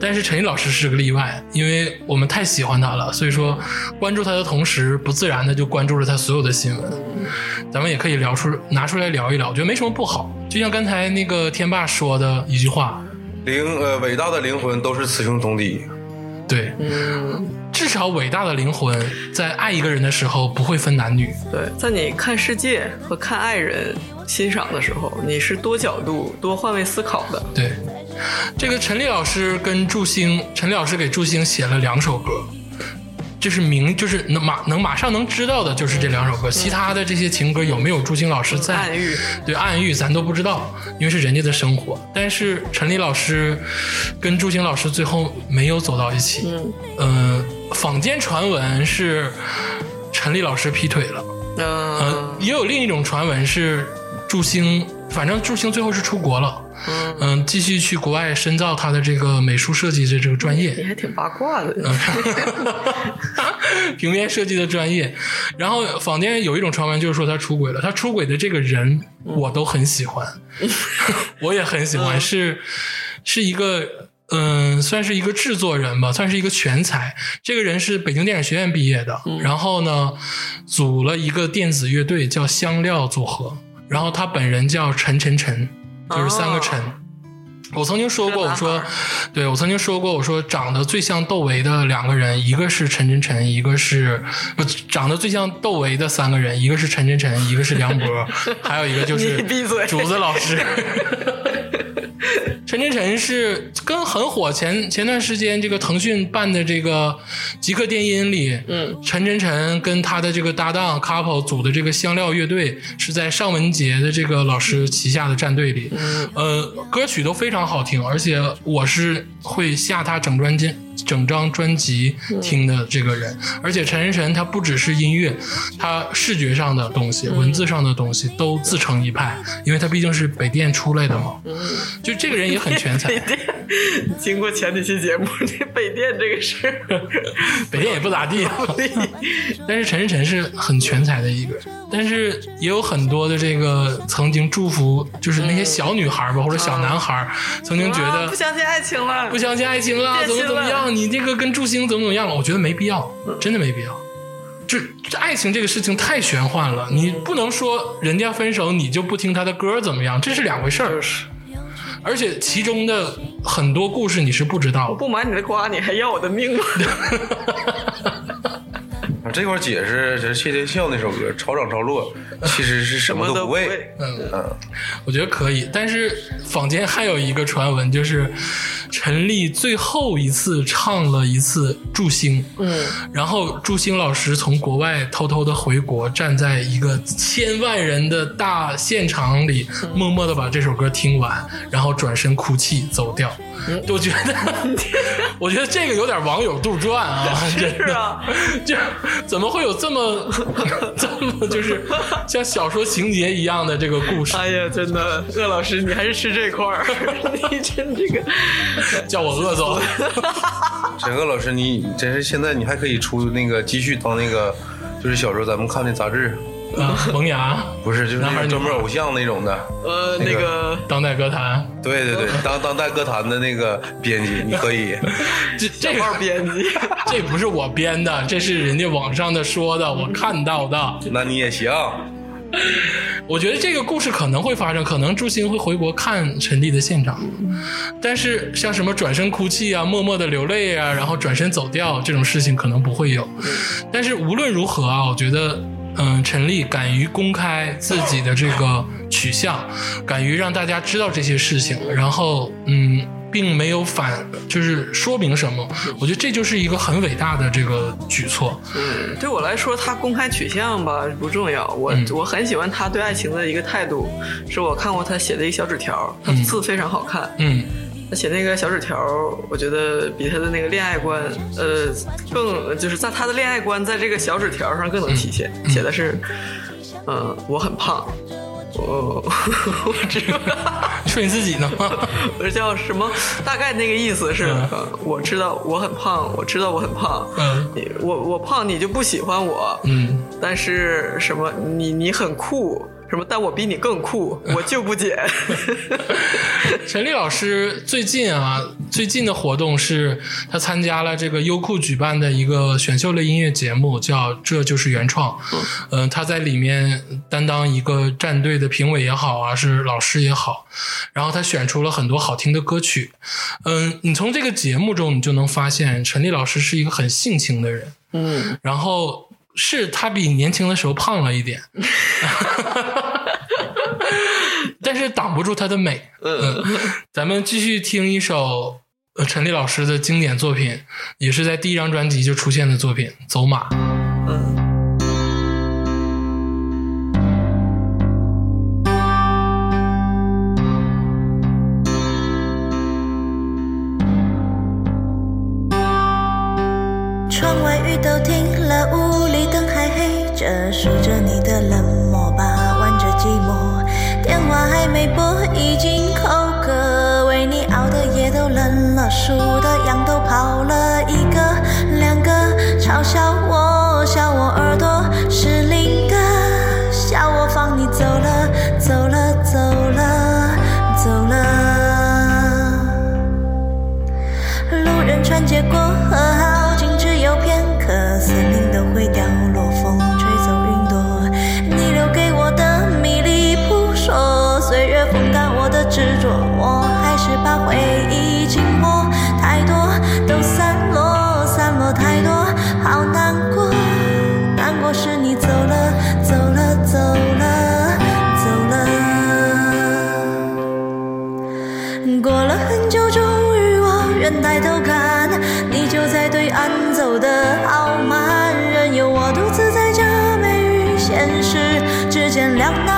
Speaker 2: 但是陈毅老师是个例外，因为我们太喜欢他了，所以说关注他的同时，不自然的就关注了他所有的新闻。咱们也可以聊出拿出来聊一聊，我觉得没什么不好。就像刚才那个天霸说的一句话，
Speaker 4: 灵呃，伟大的灵魂都是雌雄同体。
Speaker 2: 对，至少伟大的灵魂在爱一个人的时候不会分男女。
Speaker 3: 对，在你看世界和看爱人、欣赏的时候，你是多角度、多换位思考的。
Speaker 2: 对，这个陈立老师跟祝星，陈立老师给祝星写了两首歌，就是明就是能马能马上能知道的就是这两首歌，其他的这些情歌有没有祝星老师在？
Speaker 3: 暗喻
Speaker 2: 对暗喻咱都不知道，因为是人家的生活。但是陈立老师跟祝星老师最后没有走到一起。嗯，呃，坊间传闻是陈粒老师劈腿了。
Speaker 3: 嗯、
Speaker 2: 呃，也有另一种传闻是祝星，反正祝星最后是出国了，嗯、继续去国外深造他的这个美术设计的这个专业你，
Speaker 3: 还挺八卦的。*laughs*
Speaker 2: 平面设计的专业。然后坊间有一种传闻就是说他出轨了，他出轨的这个人我都很喜欢，*laughs* 我也很喜欢，是是一个。嗯，算是一个制作人吧，算是一个全才。这个人是北京电影学院毕业的，然后呢，组了一个电子乐队叫香料组合，然后他本人叫陈晨晨，就是三个陈。我曾经说过，我说，对我曾经说过，我说长得最像窦唯的两个人，一个是陈晨晨，一个是不长得最像窦唯的三个人，一个是陈晨晨，一个是梁博，*laughs* 还有一个就 *laughs* 是
Speaker 3: 你闭嘴
Speaker 2: 竹子老师。*laughs* 陈晨晨是跟很火前前段时间这个腾讯办的这个极客电音里，嗯，陈晨晨跟他的这个搭档 couple 组的这个香料乐队是在尚雯婕的这个老师旗下的战队里，嗯，呃，歌曲都非常好听，而且我是会下他整专辑。整张专辑听的这个人，而且陈晨晨他不只是音乐，他视觉上的东西、文字上的东西都自成一派，因为他毕竟是北电出来的嘛。就这个人也很全才。*laughs*
Speaker 3: 北，电，经过前几期节目，这北电这个事儿，*laughs*
Speaker 2: 北电也不咋地。*laughs* 但是陈晨晨是很全才的一个人，但是也有很多的这个曾经祝福，就是那些小女孩吧，或者小男孩，曾经觉得
Speaker 3: 啊不相信爱情了，
Speaker 2: 不相信爱情了，怎么怎么样？你这个跟祝星怎么怎么样了？我觉得没必要，真的没必要。就这爱情这个事情太玄幻了，你不能说人家分手你就不听他的歌怎么样，这是两回事儿。而且其中的很多故事你是不知道的。
Speaker 3: 不瞒你的瓜，你还要我的命吗？*laughs*
Speaker 4: 啊这块儿解释，就是谢天笑那首歌《潮涨潮落》，其实是什么都不会。
Speaker 2: 嗯，
Speaker 4: 嗯，
Speaker 2: 我觉得可以，但是坊间还有一个传闻，就是陈粒最后一次唱了一次祝星，嗯，然后祝星老师从国外偷偷的回国，站在一个千万人的大现场里，默默的把这首歌听完，然后转身哭泣走掉。我觉得，*laughs* 我觉得这个有点网友杜撰啊，*laughs* 真的，
Speaker 3: 是啊
Speaker 2: 就怎么会有这么 *laughs* 这么就是像小说情节一样的这个故事？
Speaker 3: 哎呀，真的，鄂老师，你还是吃这块儿，你真这个，
Speaker 2: 叫我饿走。
Speaker 4: 沈鄂老师，你真是现在你还可以出那个继续当那个，就是小时候咱们看那杂志，
Speaker 2: 啊，萌芽，
Speaker 4: 不是就是
Speaker 2: 男孩
Speaker 4: 那专门偶像那种的。
Speaker 3: 呃，
Speaker 4: 那个
Speaker 2: 当代歌坛，
Speaker 4: 对对对，当当代歌坛的那个编辑，你可以。*laughs*
Speaker 2: 这这
Speaker 3: 小报
Speaker 2: 个
Speaker 3: 编辑，*laughs*
Speaker 2: 这不是我编的，这是人家网上的说的，我看到的。
Speaker 4: 那你也行，*laughs*
Speaker 2: 我觉得这个故事可能会发生，可能朱星会回国看陈粒的现场，但是像什么转身哭泣啊、默默的流泪啊，然后转身走掉这种事情可能不会有。但是无论如何啊，我觉得，嗯，陈粒敢于公开自己的这个取向，敢于让大家知道这些事情，然后，嗯。并没有反，就是说明什么。我觉得这就是一个很伟大的这个举措。
Speaker 3: 嗯，对我来说，他公开取向吧不重要，我、
Speaker 2: 嗯
Speaker 3: 我很喜欢他对爱情的一个态度，是我看过他写的一个小纸条，他的字非常好看。
Speaker 2: 嗯
Speaker 3: 他写那个小纸条，我觉得比他的那个恋爱观，呃，更就是在他的恋爱观在这个小纸条上更能体现。写的是，嗯、我很胖，我 *laughs* 我知道，
Speaker 2: 你说你自己呢吗？*laughs*
Speaker 3: 我这叫什么？大概那个意思是，
Speaker 2: 嗯
Speaker 3: 呃我知道我很胖，我知道我很胖，
Speaker 2: 嗯
Speaker 3: 你我我胖你就不喜欢我，
Speaker 2: 嗯，
Speaker 3: 但是什么你你很酷。什么？但我比你更酷，我就不减。*laughs*
Speaker 2: 陈丽老师最近啊，最近的活动是他参加了这个优酷举办的一个选秀类音乐节目，叫《这就是原创》。嗯、他在里面担当一个战队的评委也好啊，是老师也好，然后他选出了很多好听的歌曲。嗯，你从这个节目中你就能发现，陈丽老师是一个很性情的人。
Speaker 3: 嗯，
Speaker 2: 然后是他比年轻的时候胖了一点，*laughs* 但是挡不住它的美。嗯，咱们继续听一首呃陈粒老师的经典作品，也是在第一张专辑就出现的作品《走马》。
Speaker 3: 嗯。
Speaker 5: 数的羊都跑了一个两个，嘲笑我，于我愿抬头看，你就在对岸走得好慢，任由我独自在假寐与现实之间两难。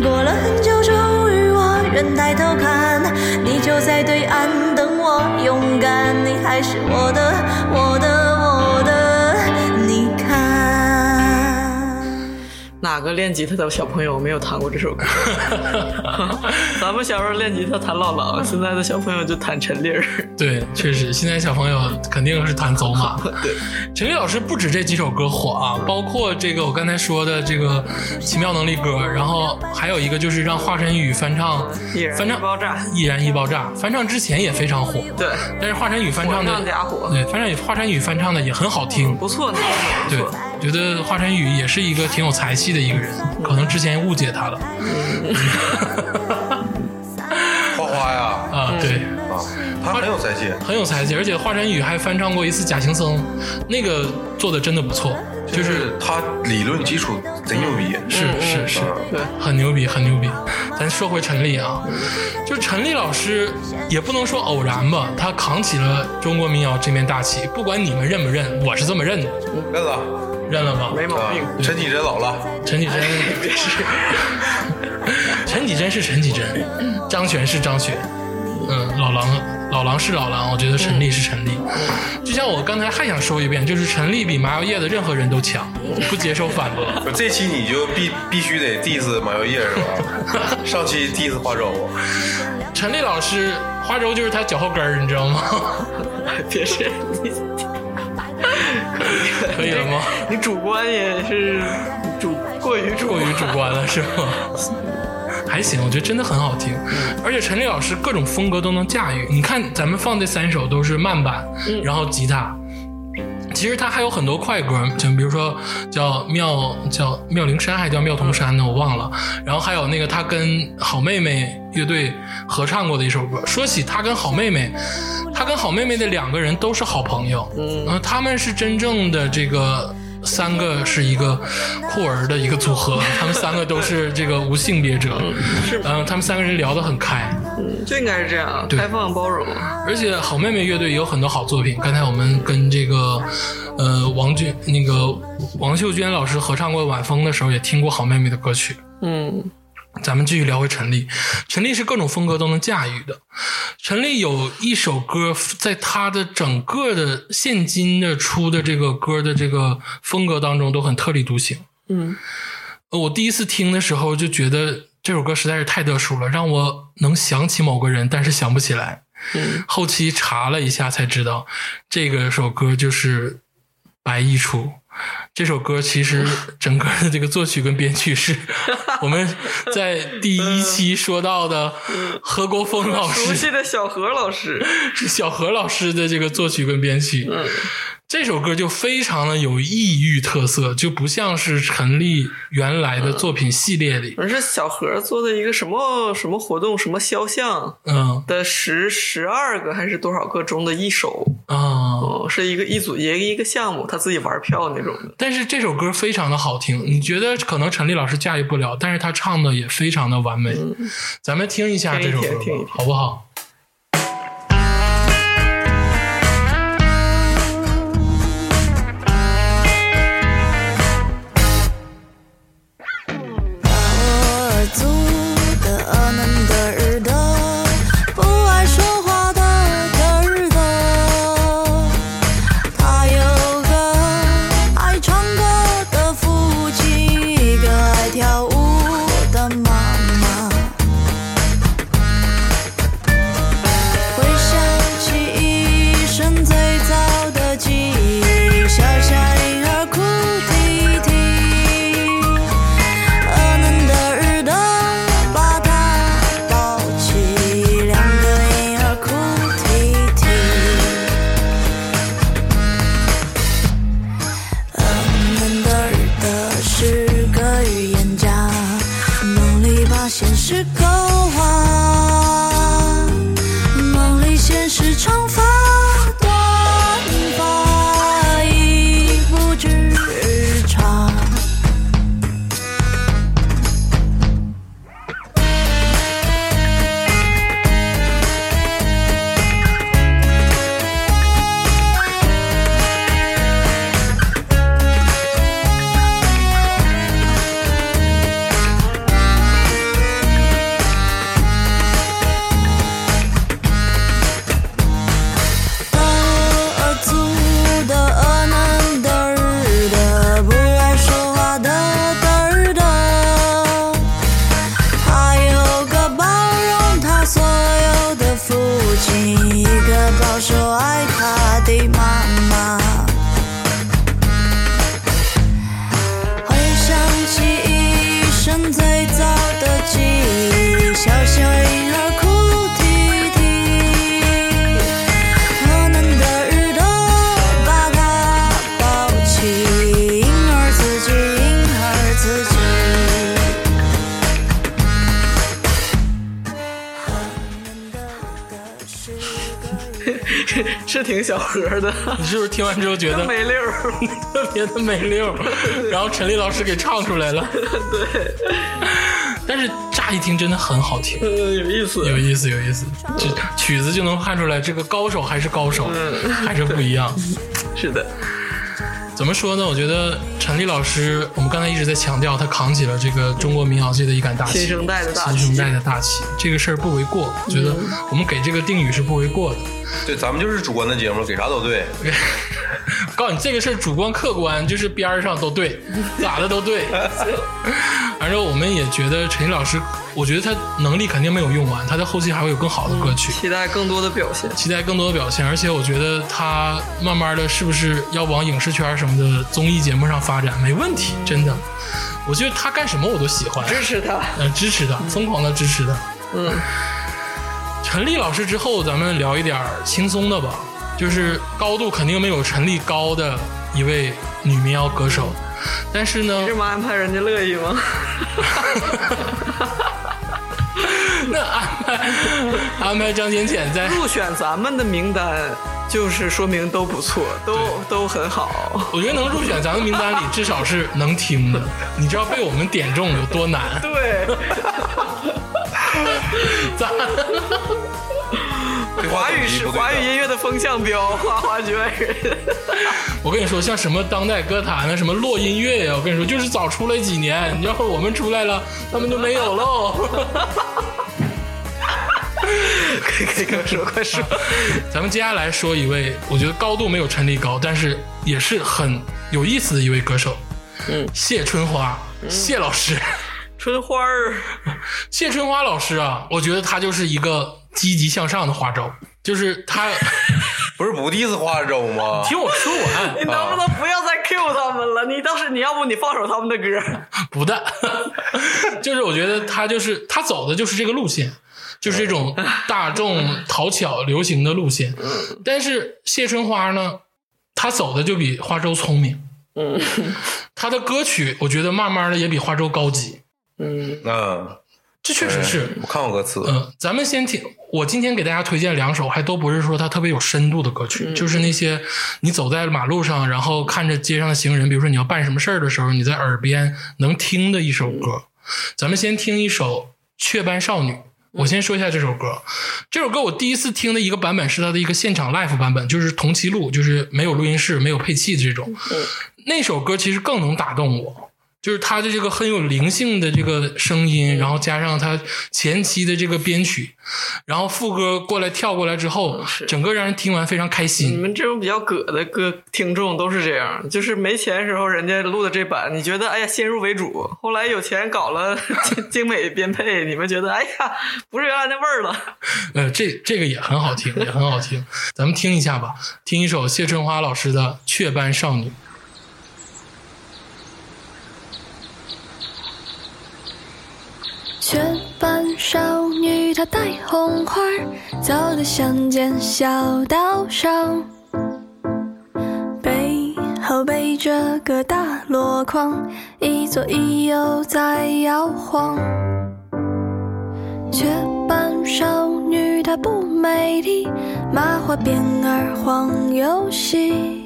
Speaker 5: 过了很久，终于我愿抬头看，你就在对岸等我勇敢，你还是我的，
Speaker 3: 个练吉他的小朋友没有弹过这首歌？*laughs* 咱们小时候练吉他弹老狼，现在的小朋友就弹陈粒儿。*laughs*
Speaker 2: 对，确实，现在小朋友肯定是弹走马。*laughs*
Speaker 3: 对，
Speaker 2: 陈粒老师不止这几首歌火啊，包括这个我刚才说的这个奇妙能力歌，然后还有一个就是让华晨宇翻唱
Speaker 3: 易燃
Speaker 2: 翻唱
Speaker 3: 易爆炸
Speaker 2: 易燃易爆炸翻唱之前也非常火，
Speaker 3: 对，
Speaker 2: 但是华晨宇翻唱的
Speaker 3: 火上加火
Speaker 2: 对，翻唱华晨宇翻唱的也很好听，
Speaker 3: 不错，那个不
Speaker 2: 对
Speaker 3: 错。，
Speaker 2: 觉得华晨宇也是一个挺有才气的一个人，可能之前误解他了 *laughs*
Speaker 4: 花花呀，
Speaker 2: 啊，对。
Speaker 4: 啊，他很有才气。
Speaker 2: 很有才气，而且华晨宇还翻唱过一次《假行僧》，那个做的真的不错，就
Speaker 4: 就是是他理论基础贼牛逼，
Speaker 2: 是是是，
Speaker 3: 对
Speaker 2: 很牛逼，很牛逼。咱说回陈粒啊，就陈粒老师也不能说偶然吧，他扛起了中国民谣这面大旗，不管你们认不认，我是这么认的，
Speaker 4: 认了
Speaker 2: 认了吧？
Speaker 4: 啊
Speaker 3: 没毛病。。
Speaker 4: 陈绮贞老了，
Speaker 2: 陈绮贞，*laughs* 陈绮贞是陈绮贞，张悬是张悬，嗯，老狼老狼是老狼，我觉得陈粒是陈粒。就像我刚才还想说一遍，就是陈粒比麻油叶的任何人都强，不接受反驳。
Speaker 4: 这期你就必必须得 diss 马油叶是吧？*laughs* 上期 diss 花粥，
Speaker 2: 陈粒老师花粥就是他脚后跟儿，你知道吗？*laughs*
Speaker 3: 别是你，*laughs*
Speaker 2: 可以了吗？
Speaker 3: 你主观也是主过于主
Speaker 2: 过于主观了是吗？*laughs* 还行，我觉得真的很好听，而且陈粒老师各种风格都能驾驭。你看，咱们放这三首都是慢板，然后吉他。其实他还有很多快歌，就比如说叫妙叫妙灵山还是叫妙童山呢，我忘了。然后还有那个他跟好妹妹乐队合唱过的一首歌。说起他跟好妹妹，他跟好妹妹的两个人都是好朋友，嗯，他们是真正的这个三个是一个酷儿的一个组合，他们三个都是这个无性别者，嗯，他们三个人聊得很开，
Speaker 3: 嗯，就应该是这样，开放包容。
Speaker 2: 而且好妹妹乐队有很多好作品。刚才我们跟这个呃王俊那个王秀娟老师合唱过《晚风》的时候，也听过好妹妹的歌曲。
Speaker 3: 嗯，
Speaker 2: 咱们继续聊回陈粒，陈粒是各种风格都能驾驭的。陈粒有一首歌，在他的整个的现今的出的这个歌的这个风格当中都很特立独行。
Speaker 3: 嗯，
Speaker 2: 呃我第一次听的时候就觉得这首歌实在是太特殊了，让我能想起某个人，但是想不起来。
Speaker 3: 嗯，
Speaker 2: 后期查了一下才知道，这个首歌就是白一初。这首歌其实整个的这个作曲跟编曲是 *laughs* 我们在第一期说到的何国峰老师
Speaker 3: 熟
Speaker 2: 师
Speaker 3: 悉的小何老师，
Speaker 2: 是 *laughs* 小何老师的这个作曲跟编曲。
Speaker 3: 嗯
Speaker 2: 这首歌就非常的有异域特色，就不像是陈粒原来的作品系列里，
Speaker 3: 而是小何做的一个什么什么活动，什么肖像
Speaker 2: 嗯
Speaker 3: 的十十二个还是多少个中的一首，
Speaker 2: 啊。
Speaker 3: 哦，是一个一组一个一个项目，他自己玩票那种的。
Speaker 2: 但是这首歌非常的好听，你觉得可能陈粒老师驾驭不了，但是他唱的也非常的完美。咱们听一下这首歌吧
Speaker 3: 听一听听一听
Speaker 2: 好不好？老师给唱出来了。*laughs*
Speaker 3: 对，
Speaker 2: 但是乍一听真的很好听，
Speaker 3: 嗯，有意思。
Speaker 2: 有意思，有意思。这曲子就能看出来，这个高手还是高手，
Speaker 3: 嗯
Speaker 2: 还是不一样。*laughs*
Speaker 3: 是的，
Speaker 2: 怎么说呢？我觉得陈立老师，我们刚才一直在强调，他扛起了这个中国民谣界的一杆大旗，
Speaker 3: 新生代的大
Speaker 2: 新生代的大旗，这个事儿不为过。我觉得我们给这个定语是不为过的。
Speaker 4: 对，咱们就是主观的节目，给啥都对。*laughs*
Speaker 2: 告诉你这个事儿主观客观，就是边儿上都对，*laughs* 咋的都对。反正我们也觉得陈毅老师，我觉得他能力肯定没有用完，他在后期还会有更好的歌曲。
Speaker 3: 期待更多的表现。
Speaker 2: 期待更多的表现，而且我觉得他慢慢的是不是要往影视圈什么的综艺节目上发展，没问题，真的。我觉得他干什么我都喜欢，
Speaker 3: 支持他。
Speaker 2: 呃，支持他，疯狂的支持他。
Speaker 3: 嗯，
Speaker 2: 陈立老师之后，咱们聊一点轻松的吧，就是高度肯定没有陈粒高的一位女民谣歌手，但是呢，
Speaker 3: 这么安排人家乐意吗？*laughs*
Speaker 2: 那安排安排张浅浅在
Speaker 3: 入选咱们的名单就是说明都不错，都都很好。
Speaker 2: 我觉得能入选咱们名单里，至少是能听的。你知道被我们点中有多难？
Speaker 3: 对，*laughs*
Speaker 2: 咋？
Speaker 3: 华语是华语音乐的风向标，花花局外人。*laughs*
Speaker 2: 我跟你说，像什么当代歌坛啊，什么落音乐呀，我跟你说，就是早出来几年，你要是我们出来了，他们就没有喽。
Speaker 3: 可以可以，快说快说。
Speaker 2: 咱们接下来说一位，我觉得高度没有陈立高，但是也是很有意思的一位歌手，
Speaker 3: 嗯，
Speaker 2: 谢春花，谢老师。*laughs*
Speaker 3: 春花儿，*laughs*
Speaker 2: 谢春花老师啊，我觉得他就是一个积极向上的花粥，就是他 *laughs*
Speaker 4: 不是不第一次花粥吗？
Speaker 2: 听我说完，
Speaker 3: 你能不能不要再 Q 他们了？你倒是你要不你放首他们的歌？*laughs*
Speaker 2: 不的，*laughs* 就是我觉得他就是他走的就是这个路线，就是这种大众讨巧流行的路线。但是谢春花呢，他走的就比花粥聪明。
Speaker 3: 嗯
Speaker 2: 他的歌曲，我觉得慢慢的也比花粥高级。
Speaker 3: 嗯，
Speaker 4: 嗯，
Speaker 2: 这确实是。
Speaker 4: 我看过歌词。
Speaker 2: 嗯，咱们先听。我今天给大家推荐两首，还都不是说它特别有深度的歌曲，就是那些你走在马路上，然后看着街上的行人，比如说你要办什么事儿的时候，你在耳边能听的一首歌。咱们先听一首《雀斑少女》。我先说一下这首歌。这首歌我第一次听的一个版本是它的一个现场 live 版本，就是同期录，就是没有录音室、没有配器的这种。那首歌其实更能打动我。就是他的这个很有灵性的这个声音，然后加上他前期的这个编曲，然后副歌过来跳过来之后，整个让人听完非常开心你。
Speaker 3: 们这种比较葛的歌听众都是这样，就是没钱时候人家录的这版，你觉得哎呀先入为主，后来有钱搞了 *laughs* 精精美编配，你们觉得哎呀不是原来那味儿了。*laughs*
Speaker 2: 呃，这这个也很好听，也很好听。咱们听一下吧，听一首谢春花老师的《雀斑少女》。
Speaker 1: 雀斑少女，她戴红花，走在乡间小道上，背后背着个大箩筐，一左一右在摇晃。雀斑少女她不美丽，麻花辫儿晃又细。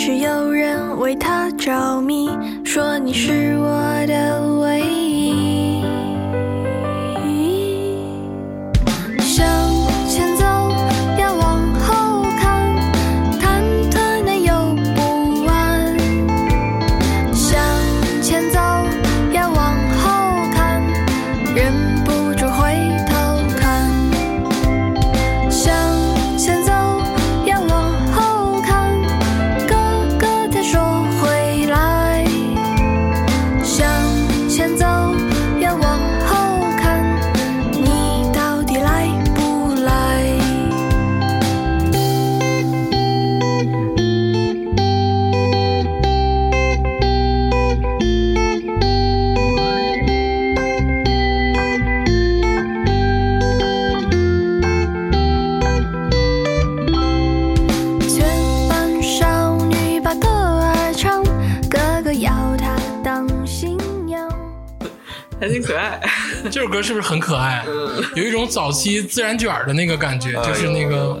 Speaker 1: 是有人为他着迷，说你是我的唯一。
Speaker 2: 是不是很可爱？有一种早期自然卷的那个感觉，就是那个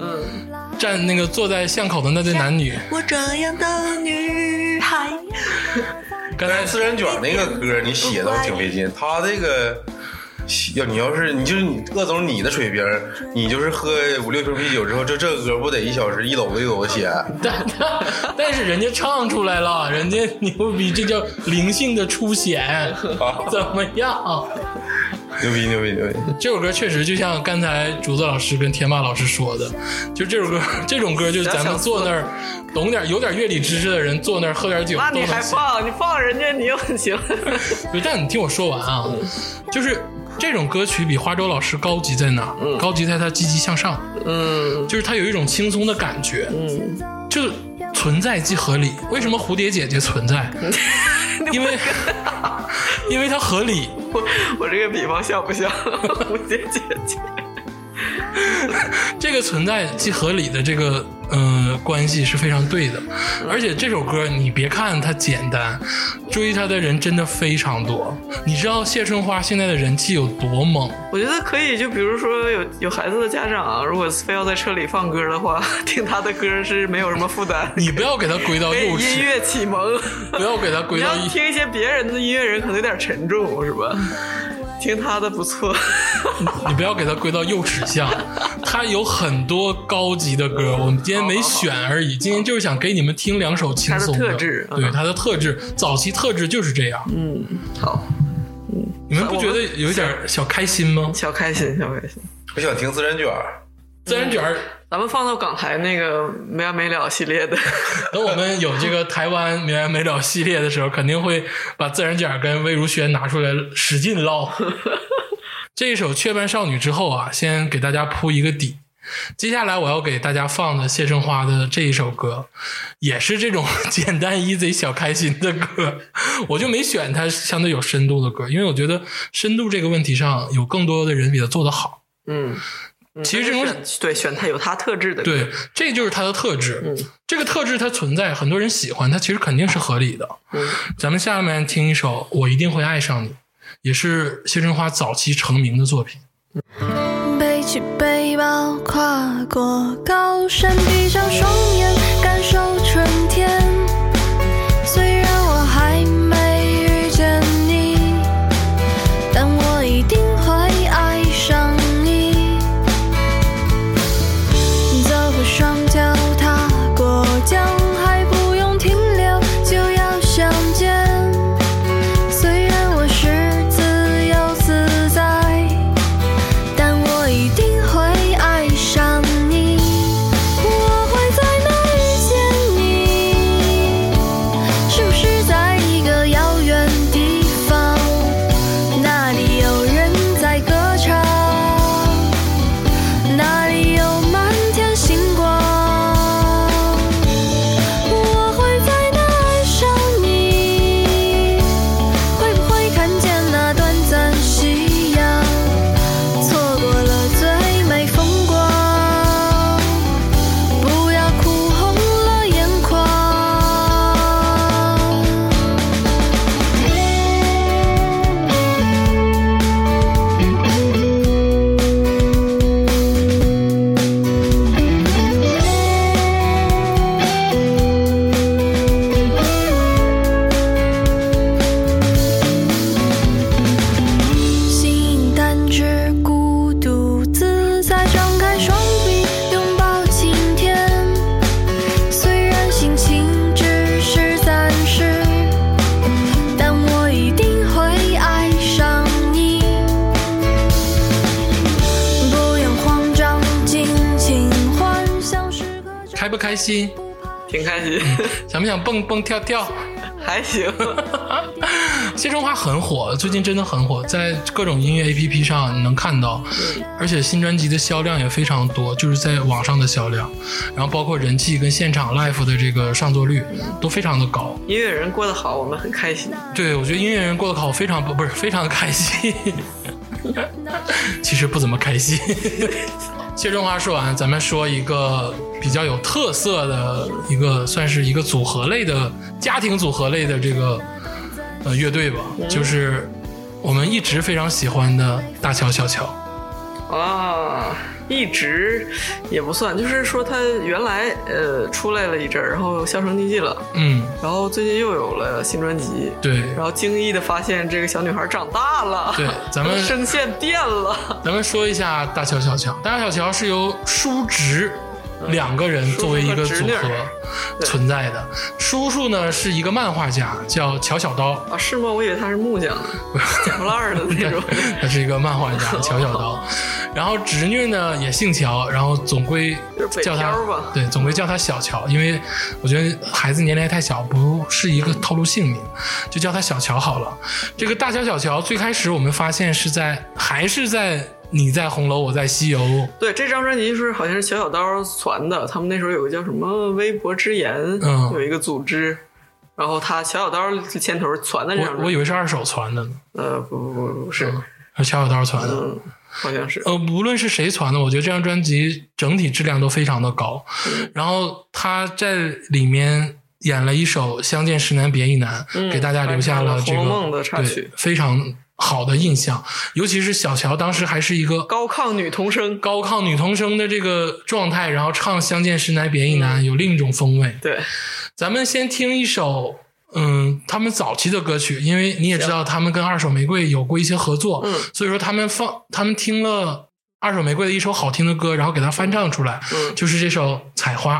Speaker 2: 站那个坐在巷口的那对男女。
Speaker 3: 我这样的女孩，*laughs*
Speaker 2: 刚才
Speaker 4: 自然卷那个歌你写的挺费劲，他这个要你要是你就是你鄂总你的水平，你就是喝五六瓶啤酒之后，这这歌不得一小时一搂子一搂子写？*laughs*
Speaker 2: 但但是人家唱出来了，人家牛逼，这叫灵性的出显，怎么样？
Speaker 4: 牛逼牛逼牛逼！
Speaker 2: 这首歌确实就像刚才竹子老师跟天霸老师说的，就这首歌，这种歌就是咱们坐那儿懂点有点乐理知识的人坐那儿喝点酒
Speaker 3: 那你。还放？你放人家你又很行。*laughs*
Speaker 2: 对，但你听我说完啊，就是这种歌曲比花粥老师高级在哪儿？高级在它积极向上，
Speaker 3: 嗯
Speaker 2: 就是它有一种轻松的感觉，
Speaker 3: 嗯，
Speaker 2: 就存在即合理。为什么蝴蝶姐姐存在？*laughs* 因为因为它合理。
Speaker 3: 我我这个比方像不像 *laughs* 蝴蝶姐姐？*laughs*
Speaker 2: 这个存在即合理的这个呃关系是非常对的，而且这首歌你别看它简单，追它的人真的非常多。你知道谢春花现在的人气有多猛？
Speaker 3: 我觉得可以，就比如说有有孩子的家长啊，如果非要在车里放歌的话，*laughs* 听他的歌是没有什么负担。
Speaker 2: 你不要给他归到幼稚，
Speaker 3: 音乐启蒙，
Speaker 2: 不要给他归到
Speaker 3: 听一些别人的音乐人，可能有点沉重，是吧？听他的不错，*laughs*
Speaker 2: 你不要给他归到幼齿项，他有很多高级的歌，我们今天没选而已。今天就是想给你们听两首轻松
Speaker 3: 它的特质嗯
Speaker 2: 对他的特质，早期特质就是这样。
Speaker 3: 嗯，好，
Speaker 2: 你们不觉得有一点小开心吗？
Speaker 3: 小开心，小开心。
Speaker 4: 我想听自然卷儿，
Speaker 2: 自然卷儿，
Speaker 3: 咱们放到港台那个没完没了系列的，*laughs*
Speaker 2: 等我们有这个台湾没完没了系列的时候，肯定会把自然卷儿跟魏如萱拿出来使劲唠。*laughs* 这一首《雀斑少女》之后啊，先给大家铺一个底。接下来我要给大家放的谢春花的这一首歌，也是这种简单 easy 小开心的歌，我就没选它相对有深度的歌，因为我觉得深度这个问题上有更多的人比它做得好。
Speaker 3: 嗯，嗯
Speaker 2: 其实这种
Speaker 3: 选对选它有它特质的，，
Speaker 2: 对，这就是它的特质。
Speaker 3: 嗯
Speaker 2: 这个特质它存在，很多人喜欢，它其实肯定是合理的。
Speaker 3: 嗯
Speaker 2: 咱们下面听一首《我一定会爱上你》，也是谢春花早期成名的作品。
Speaker 1: 背起背包，跨过高山，闭上双眼，感受在
Speaker 2: 各种音乐 APP 上你能看到，而且新专辑的销量也非常多，就是在网上的销量，然后包括人气跟现场 live 的这个上座率都非常的高。
Speaker 3: 音乐人过得好，我们很开心。
Speaker 2: 对，我觉得音乐人过得好，非常不不是非常的开心，*laughs* 其实不怎么开心。谢春花说完，咱们说一个比较有特色的一个，算是一个组合类的家庭组合类的这个呃乐队吧，就是我们一直非常喜欢的大乔小乔。
Speaker 3: 啊，一直也不算，就是说他原来呃出来了一阵儿，然后销声匿迹了，
Speaker 2: 嗯，
Speaker 3: 然后最近又有了新专辑，
Speaker 2: 对，
Speaker 3: 然后惊异的发现这个小女孩长大了，
Speaker 2: 对咱们 *laughs*
Speaker 3: 声线变了，
Speaker 2: 咱们说一下大乔小乔。大乔小乔是由叔侄两个人作为一个组合存在的。叔叔呢是一个漫画家，叫乔小刀。
Speaker 3: 啊是吗？我以为他是木匠，*laughs* 捡破烂儿的那种，
Speaker 2: 他是一个漫画家乔小刀，然后侄女呢也姓乔，然后总归叫他对，总归叫他小乔，因为我觉得孩子年龄还太小，不是一个透露姓名，就叫他小乔好了。这个大乔小乔最开始我们发现是在还是在你在红楼我在西游，
Speaker 3: 对，这张专辑是好像是小小刀传的，他们那时候有个叫什么微博之言，
Speaker 2: 嗯
Speaker 3: 有一个组织，然后他小小刀是牵头传的这张专辑，
Speaker 2: 我我以为是二手传的呢。
Speaker 3: 呃不不不不是，
Speaker 2: 是小小刀传的。
Speaker 3: 嗯，好像是。
Speaker 2: 呃，无论是谁传的，我觉得这张专辑整体质量都非常的高。
Speaker 3: 嗯
Speaker 2: 然后他在里面演了一首《相见时难别亦难》，
Speaker 3: 嗯
Speaker 2: 给大家留下了这个
Speaker 3: 了梦的曲
Speaker 2: 对非常好的印象。尤其是小乔当时还是一个
Speaker 3: 高亢女童声，
Speaker 2: 高亢女童声的这个状态，然后唱《相见时难别亦难》，有另一种风味。
Speaker 3: 对，
Speaker 2: 咱们先听一首。嗯，他们早期的歌曲，因为你也知道，他们跟二手玫瑰有过一些合作，
Speaker 3: 嗯
Speaker 2: 所以说他们放，他们听了二手玫瑰的一首好听的歌，然后给它翻唱出来，
Speaker 3: 嗯
Speaker 2: 就是这首《采花》。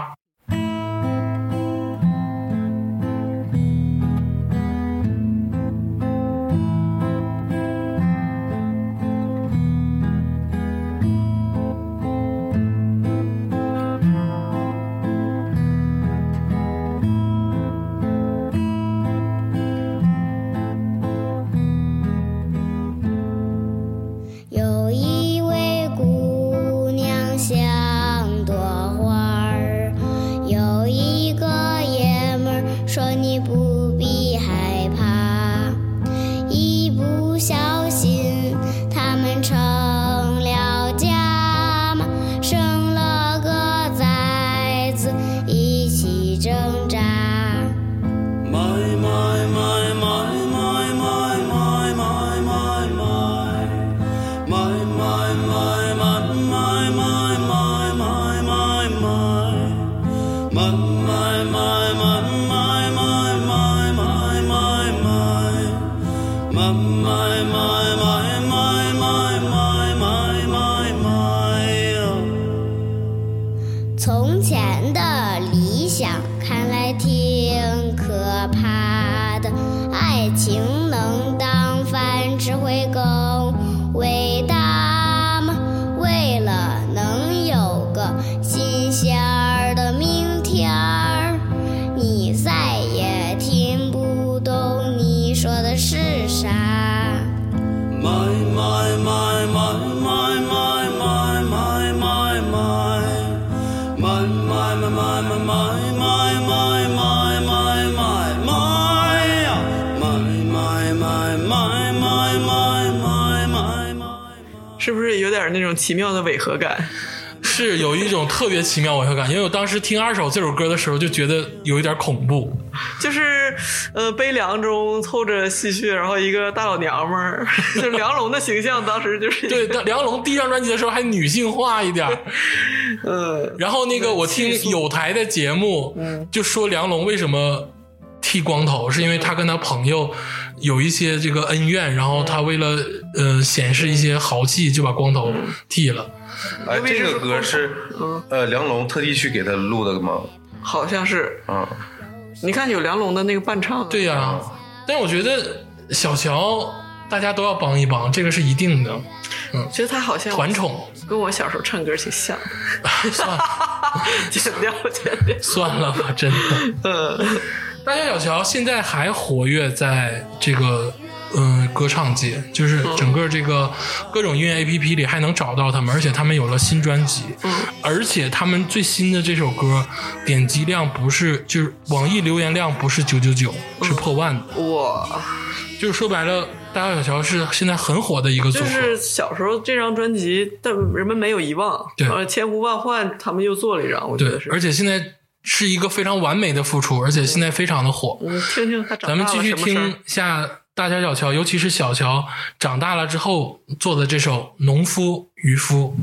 Speaker 3: 违和感？
Speaker 2: 是有一种特别奇妙违和感，因为我当时听二手这首歌的时候就觉得有一点恐怖。
Speaker 3: 就是，呃，悲凉中透着戏谑，然后一个大老娘们儿，*laughs* 就梁龙的形象，当时就是
Speaker 2: 对，梁龙第一张专辑的时候还女性化一点儿，*laughs*
Speaker 3: 嗯，
Speaker 2: 然后那个我听有台的节目，就说梁龙为什么剃光头，是因为他跟他朋友有一些这个恩怨，然后他为了呃显示一些豪气，就把光头剃了。
Speaker 4: 哎，这个歌是
Speaker 3: 嗯
Speaker 4: 呃梁龙特地去给他录的吗？
Speaker 3: 好像是，
Speaker 4: 啊，
Speaker 3: 你看有梁龙的那个伴唱，
Speaker 2: 对呀、但是我觉得小乔大家都要帮一帮，这个是一定的。
Speaker 3: 嗯，觉得他好像
Speaker 2: 团宠，
Speaker 3: 跟我小时候唱歌挺像，
Speaker 2: 算了。*laughs*
Speaker 3: 剪掉剪掉，
Speaker 2: 算了吧，真的。
Speaker 3: 嗯，
Speaker 2: 大家小乔现在还活跃在这个嗯、呃歌唱界，就是整个这个各种音乐 A P P 里还能找到他们，而且他们有了新专辑，
Speaker 3: 嗯。
Speaker 2: 而且他们最新的这首歌点击量不是就是网易留言量不是九九九，是破万的，
Speaker 3: 哇，
Speaker 2: 就是说白了，大家小乔是现在很火的一个组合，
Speaker 3: 就是小时候这张专辑，但人们没有遗忘，
Speaker 2: 对。
Speaker 3: 呃，千呼万唤，他们又做了一张，我觉得是，，
Speaker 2: 而且现在是一个非常完美的付出，而且现在非常的火。
Speaker 3: 嗯，听听他长
Speaker 2: 咱们继续听下大乔小乔，尤其是小乔长大了之后做的这首《农夫渔夫》。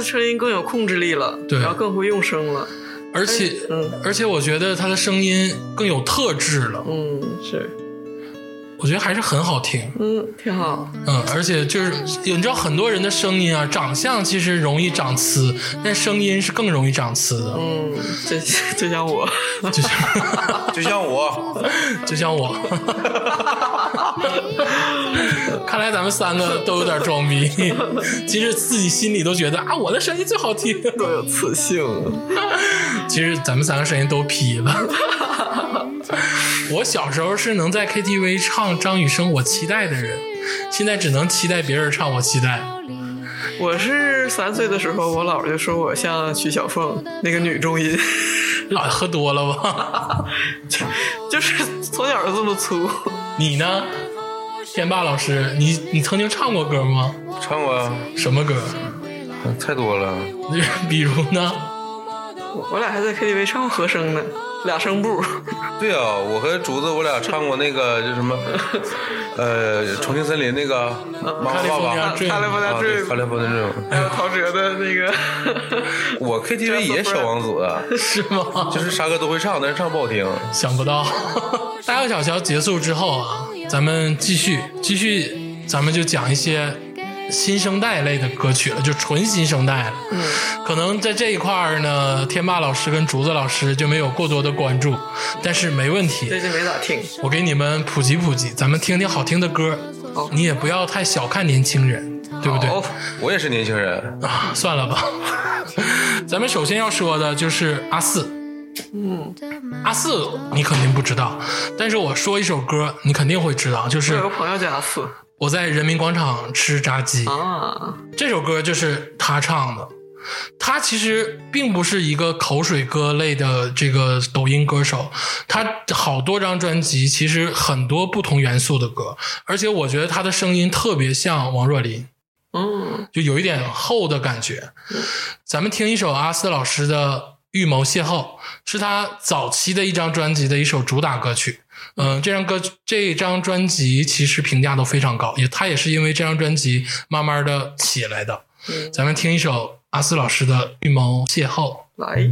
Speaker 1: 的
Speaker 2: 声音
Speaker 3: 更有控制力了，
Speaker 2: 对
Speaker 3: 然后更会用声了，
Speaker 2: 而且
Speaker 3: 嗯
Speaker 2: 而且我觉得他的声音更有特质了，
Speaker 3: 嗯，是，
Speaker 2: 我觉得还是很好听。
Speaker 3: 嗯，挺好，
Speaker 2: 嗯，而且就是你知道很多人的声音啊，长相其实容易长疵，但声音是更容易长疵的，
Speaker 3: 嗯，就就像我，
Speaker 2: 就像
Speaker 4: 就像我，
Speaker 2: 就像我。*laughs* *laughs* 看来咱们三个都有点装逼，*laughs* 其实自己心里都觉得啊，我的声音最好听。
Speaker 3: 多有磁性啊，
Speaker 2: 其实咱们三个声音都劈了。我小时候是能在 KTV 唱张雨生《我期待的人》，现在只能期待别人唱《我期待》。
Speaker 3: 我是三岁的时候，我姥姥就说我像徐小凤那个女中音，
Speaker 2: 老喝多了吧？*laughs*
Speaker 3: 就是从小就这么粗。
Speaker 2: 你呢，天霸老师？你你曾经唱过歌吗？
Speaker 4: 唱过啊，
Speaker 2: 什么歌？
Speaker 4: 太多了。*laughs*
Speaker 2: 比如呢？
Speaker 3: 我俩还在 KTV 唱过和声呢，俩声部。
Speaker 4: 对啊，我和竹子我俩唱过那个叫什么，呃，重庆森林那个妈妈爸爸。
Speaker 2: California
Speaker 3: 他来帮
Speaker 4: 啊，
Speaker 3: 他
Speaker 4: 对，
Speaker 3: 追
Speaker 4: 哈，利波
Speaker 3: 还有陶喆的那个，*laughs*
Speaker 4: 我 KTV 也小王子，啊 *laughs*
Speaker 2: 是吗？
Speaker 4: 就是啥歌都会唱，但是唱不好听。
Speaker 2: 想不到，大小小乔结束之后啊，咱们继续继续，咱们就讲一些新生代类的歌曲了，就纯新生代了。嗯，可能在这一块儿呢，天霸老师跟竹子老师就没有过多的关注，但是没问题，
Speaker 3: 最近没咋听。
Speaker 2: 我给你们普及普及，咱们听听好听的歌。
Speaker 3: 哦
Speaker 2: 你也不要太小看年轻人，对不对？
Speaker 3: 好，
Speaker 4: 我也是年轻人，
Speaker 2: 啊，算了吧。咱们首先要说的就是阿四。
Speaker 3: 嗯，
Speaker 2: 阿四你肯定不知道，但是我说一首歌，你肯定会知道，就是
Speaker 3: 我有个朋友叫阿四
Speaker 2: 我在人民广场吃炸鸡。
Speaker 3: 啊，
Speaker 2: 这首歌就是他唱的。他其实并不是一个口水歌类的这个抖音歌手，他好多张专辑其实很多不同元素的歌，而且我觉得他的声音特别像王若琳。
Speaker 3: 嗯，
Speaker 2: 就有一点厚的感觉。咱们听一首阿斯老师的《预谋邂逅》，是他早期的一张专辑的一首主打歌曲。嗯、这张歌这张专辑其实评价都非常高，也他也是因为这张专辑慢慢的起来的。咱们听一首阿斯老师的《预谋邂逅》。
Speaker 3: 来，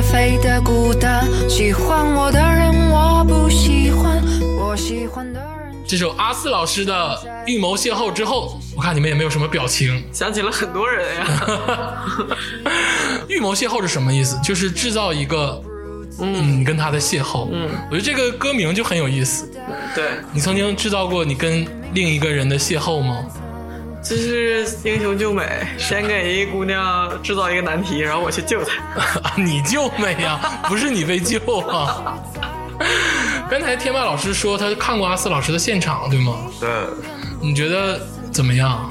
Speaker 1: 笑皆非的孤单。喜欢我的人我不喜欢，我喜欢的人。
Speaker 2: 这首阿四老师的《预谋邂逅》之后，我看你们也没有什么表情。
Speaker 3: 想起了很多人呀。*laughs*
Speaker 2: 预谋邂逅是什么意思？就是制造一个，嗯，你跟他的邂逅。嗯，我觉得这个歌名就很有意思。
Speaker 3: 对，
Speaker 2: 你曾经制造过你跟另一个人的邂逅吗？
Speaker 3: 这是英雄救美，先给一姑娘制造一个难题，然后我去救她。
Speaker 2: 啊，*laughs* 你救美呀、不是你被救啊！*laughs* 刚才天霸老师说他看过阿四老师的现场，对吗？
Speaker 4: 对，
Speaker 2: 你觉得怎么样？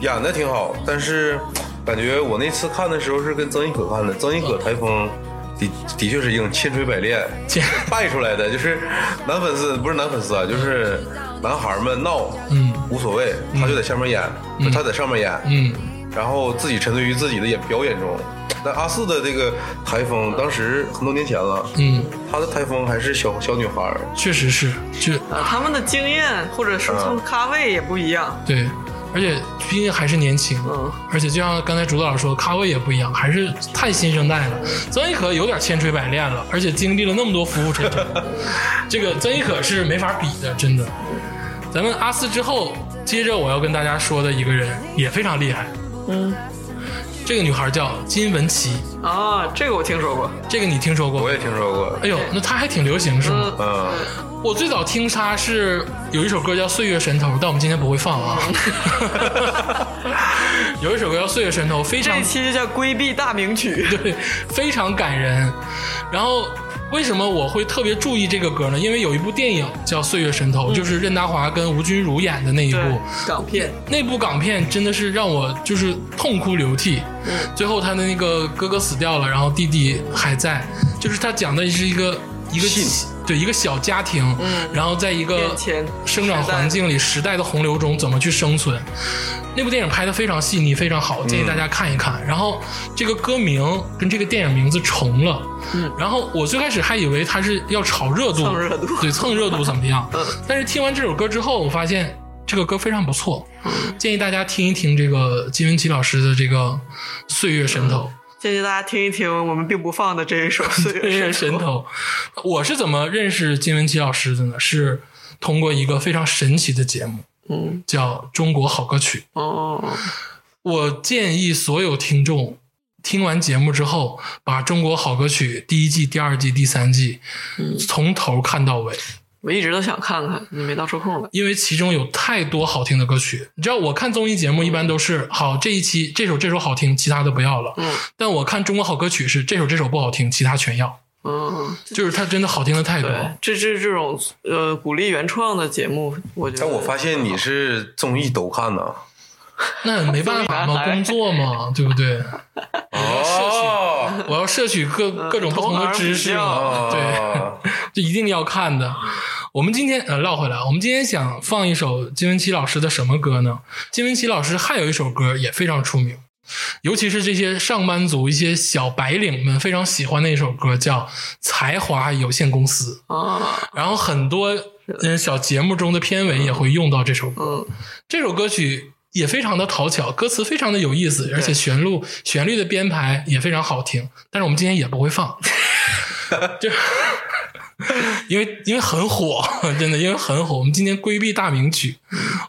Speaker 4: 演的挺好，但是感觉我那次看的时候是跟曾轶可看的，曾轶可台风的的确是硬千锤百炼
Speaker 2: 千
Speaker 4: 败出来的，就是男粉丝不是男粉丝啊，就是男孩们闹，
Speaker 2: 嗯
Speaker 4: 无所谓，他就在下面演，他在上面演，
Speaker 2: 嗯，
Speaker 4: 然后自己沉醉于自己的演表演中。但阿四的这个台风，当时很多年前了，
Speaker 2: 嗯，
Speaker 4: 他的台风还是小小女孩，
Speaker 2: 确实是，就
Speaker 3: 啊，他们的经验或者说他们咖位也不一样。
Speaker 2: 对，而且毕竟还是年轻，
Speaker 3: 嗯
Speaker 2: 而且就像刚才竹子老师说，咖位也不一样，还是太新生代了。曾轶可有点千锤百炼了，而且经历了那么多浮浮沉沉，*laughs* 这个曾轶可是没法比的，真的。咱们阿四之后，接着我要跟大家说的一个人也非常厉害，
Speaker 3: 嗯
Speaker 2: 这个女孩叫金玟岐，
Speaker 3: 啊，这个我听说过。
Speaker 2: 这个你听说过？
Speaker 4: 我也听说过。
Speaker 2: 哎呦，那她还挺流行是吗？
Speaker 3: 嗯，
Speaker 4: 嗯，
Speaker 2: 我最早听她是有一首歌叫《岁月神偷》，但我们今天不会放啊。*laughs* 有一首歌叫《岁月神偷》，非常
Speaker 3: 这一期就叫规避大名曲。
Speaker 2: 对，非常感人。然后为什么我会特别注意这个歌呢？因为有一部电影叫《岁月神偷》，就是任达华跟吴君如演的那一部。，
Speaker 3: 港片。
Speaker 2: 那部港片真的是让我就是痛哭流涕。
Speaker 3: 嗯
Speaker 2: 最后他的那个哥哥死掉了，然后弟弟还在，就是他讲的是一个一个对一个小家庭，然后在一个生长环境里时代的洪流中怎么去生存。那部电影拍的非常细腻，非常好，建议大家看一看。然后这个歌名跟这个电影名字重了，然后我最开始还以为他是要炒热度，
Speaker 3: 蹭热度
Speaker 2: 对，蹭热度怎么样？*laughs* 但是听完这首歌之后，我发现这个歌非常不错，建议大家听一听这个金玟岐老师的这个《岁月神头》。
Speaker 3: 建议大家听一听我们并不放的这一首《*laughs* 岁
Speaker 2: 月神偷，我是怎么认识金玟岐老师的呢？是通过一个非常神奇的节目，
Speaker 3: 嗯，
Speaker 2: 叫《中国好歌曲》。
Speaker 3: 哦，
Speaker 2: 我建议所有听众听完节目之后，把《中国好歌曲》第一季、第二季、第三季从头看到尾，
Speaker 3: 我一直都想看看，你没到抽空了。
Speaker 2: 因为其中有太多好听的歌曲。你知道，我看综艺节目一般都是好这一期这首这首好听，其他的不要了。
Speaker 3: 嗯
Speaker 2: 但我看《中国好歌曲》是这首这首不好听，其他全要，
Speaker 3: 嗯，
Speaker 2: 就是它真的好听的太多。
Speaker 3: 这这这种呃鼓励原创的节目，我觉得。
Speaker 4: 但我发现你是综艺都看呢。
Speaker 2: 那没办法嘛，*laughs* 工作嘛，对不对？
Speaker 4: 哦，
Speaker 2: 我要摄取各各种不同的知识嘛，
Speaker 4: 哦
Speaker 2: 对，*laughs* 这一定要看的。我们今天呃唠回来，我们今天想放一首金玟岐老师的什么歌呢？金玟岐老师还有一首歌也非常出名，尤其是这些上班族、一些小白领们非常喜欢的一首歌，叫《才华有限公司》。
Speaker 3: 啊，
Speaker 2: 然后很多嗯小节目中的片尾也会用到这首歌。
Speaker 3: 嗯，
Speaker 2: 这首歌曲也非常的讨巧，歌词非常的有意思，而且旋律旋律的编排也非常好听。但是我们今天也不会放，*laughs* 就因为因为很火，*laughs* 真的因为很火。我们今天规避大名曲，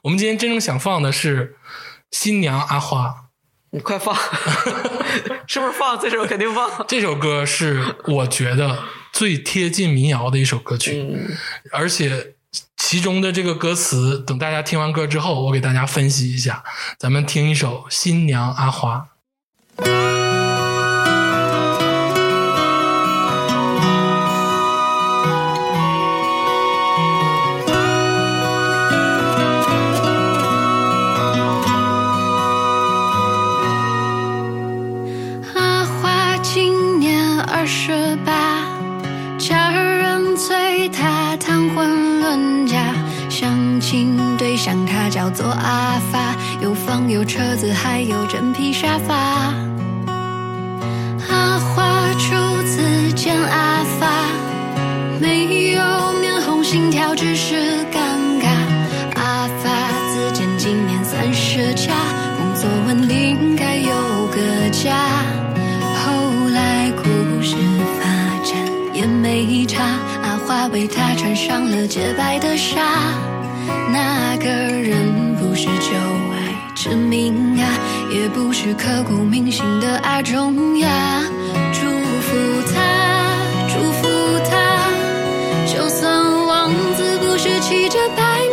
Speaker 2: 我们今天真正想放的是《新娘阿花》
Speaker 3: 你快放，*laughs* 是不是放这首肯定放？
Speaker 2: 这首歌，是我觉得最贴近民谣的一首歌曲。
Speaker 3: 嗯，
Speaker 2: 而且其中的这个歌词，等大家听完歌之后，我给大家分析一下。咱们听一首《新娘阿花》。
Speaker 1: 相亲对象他叫做阿发，有房有车子，还有真皮沙发。阿花初次见阿发，没有面红心跳，只是尴尬。阿发自荐今年三十加，工作稳定，该有个家。后来故事发展也没差，阿花为他穿上了洁白的纱。那个人不是旧爱之名啊，也不是刻骨铭心的爱中呀。祝福他，祝福他，就算王子不是骑着白马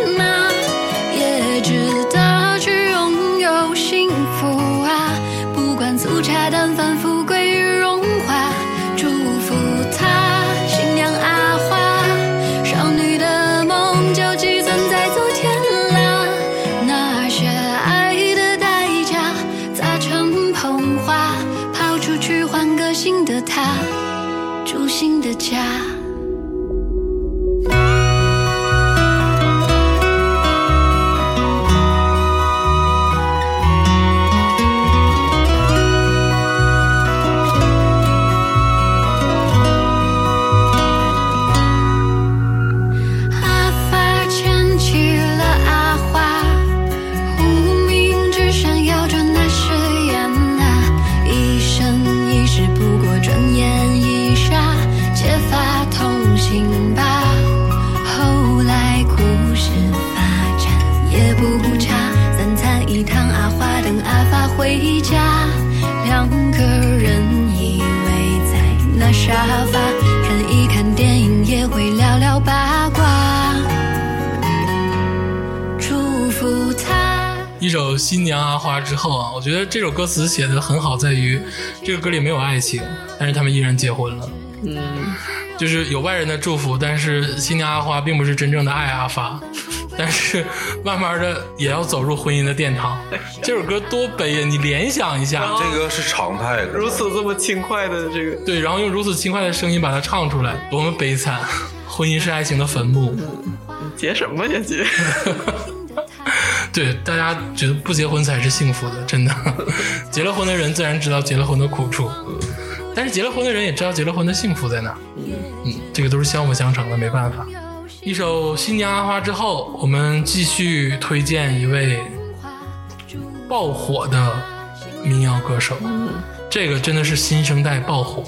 Speaker 2: 首《新娘阿花》之后啊，我觉得这首歌词写的很好，在于这个歌里没有爱情，但是他们依然结婚了。
Speaker 3: 嗯，
Speaker 2: 就是有外人的祝福，但是新娘阿花并不是真正的爱阿发，但是慢慢的也要走入婚姻的殿堂。这首歌多悲呀！你联想一下，
Speaker 4: 这个是常态，
Speaker 3: 如此这么轻快的这个，
Speaker 2: 对，然后用如此轻快的声音把它唱出来，多么悲惨！婚姻是爱情的坟墓。
Speaker 3: 结什么呀结？
Speaker 2: 对，大家觉得不结婚才是幸福的，真的。*laughs* 结了婚的人自然知道结了婚的苦处，但是结了婚的人也知道结了婚的幸福在哪。嗯，这个都是相辅相成的，没办法。一首《新娘阿花》之后，我们继续推荐一位爆火的民谣歌手。这个真的是新生代爆火。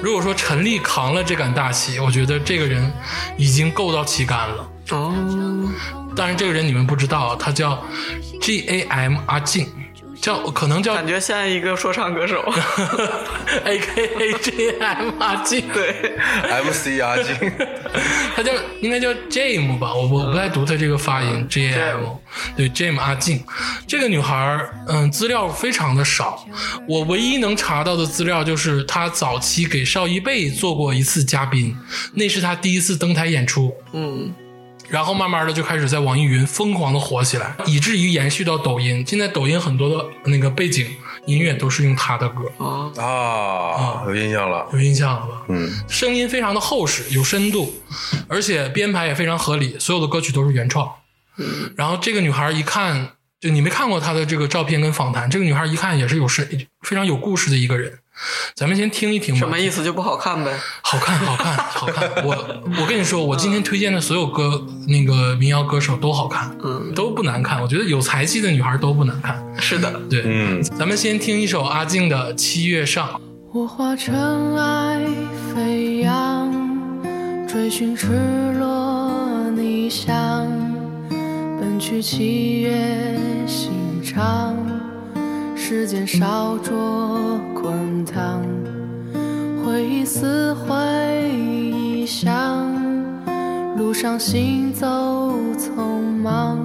Speaker 2: 如果说陈粒扛了这杆大旗，我觉得这个人已经够到旗杆了。
Speaker 3: 哦，
Speaker 2: 当然，这个人你们不知道，他叫 G A M 阿静，叫可能叫
Speaker 3: 感觉像一个说唱歌手。*laughs*
Speaker 2: A K A J M *laughs* 阿静，
Speaker 3: 对
Speaker 4: ，MC 阿静，*laughs*
Speaker 2: 他叫应该叫 Jam 吧，我我不太读他这个发音 J M，对 Jam 阿静，这个女孩儿，嗯，资料非常的少，我唯一能查到的资料就是她早期给邵一贝做过一次嘉宾，那是她第一次登台演出，
Speaker 3: 嗯，
Speaker 2: 然后慢慢的就开始在网易云疯狂的火起来，以至于延续到抖音。现在抖音很多的那个背景音乐都是用他的歌，
Speaker 3: 啊，
Speaker 4: 啊，有印象了，
Speaker 2: 有印象了吧？
Speaker 4: 嗯，
Speaker 2: 声音非常的厚实，有深度，而且编排也非常合理，所有的歌曲都是原创。
Speaker 3: 嗯
Speaker 2: 然后这个女孩一看，就你没看过她的这个照片跟访谈，这个女孩一看也是有深非常有故事的一个人。咱们先听一听吧。
Speaker 3: 什么意思就不好看呗？
Speaker 2: 好看，好看，好看！我我跟你说，我今天推荐的所有歌，那个民谣歌手都好看，
Speaker 3: 嗯，
Speaker 2: 都不难看。我觉得有才气的女孩都不难看。
Speaker 3: 是的，
Speaker 2: 对，
Speaker 4: 嗯，
Speaker 2: 咱们先听一首阿静的《七月上》。
Speaker 1: 我化尘埃飞扬，追寻赤裸逆翔，奔去七月心肠，时间烧灼滚烫，回忆撕毁臆想，路上行走匆忙，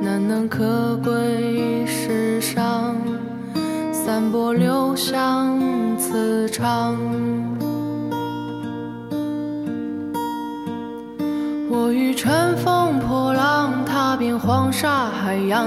Speaker 1: 难能可贵世上。散播留香磁场。我欲乘风破浪，踏遍黄沙海洋，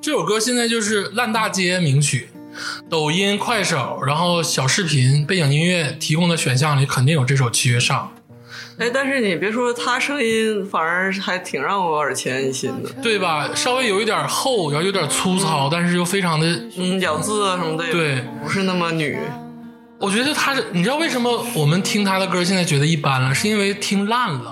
Speaker 2: 这首歌现在就是烂大街名曲，抖音、快手，然后小视频、背景音乐提供的选项里肯定有这首《七月上
Speaker 3: 哎，但是你别说，他声音反而还挺让我耳前一新的。》，
Speaker 2: 对吧？稍微有一点厚，然后有点粗糙，但是又非常的，
Speaker 3: 嗯，咬字啊什么的，
Speaker 2: 对
Speaker 3: 不是那么女。
Speaker 2: 我觉得他是，你知道为什么我们听他的歌现在觉得一般了？是因为听烂了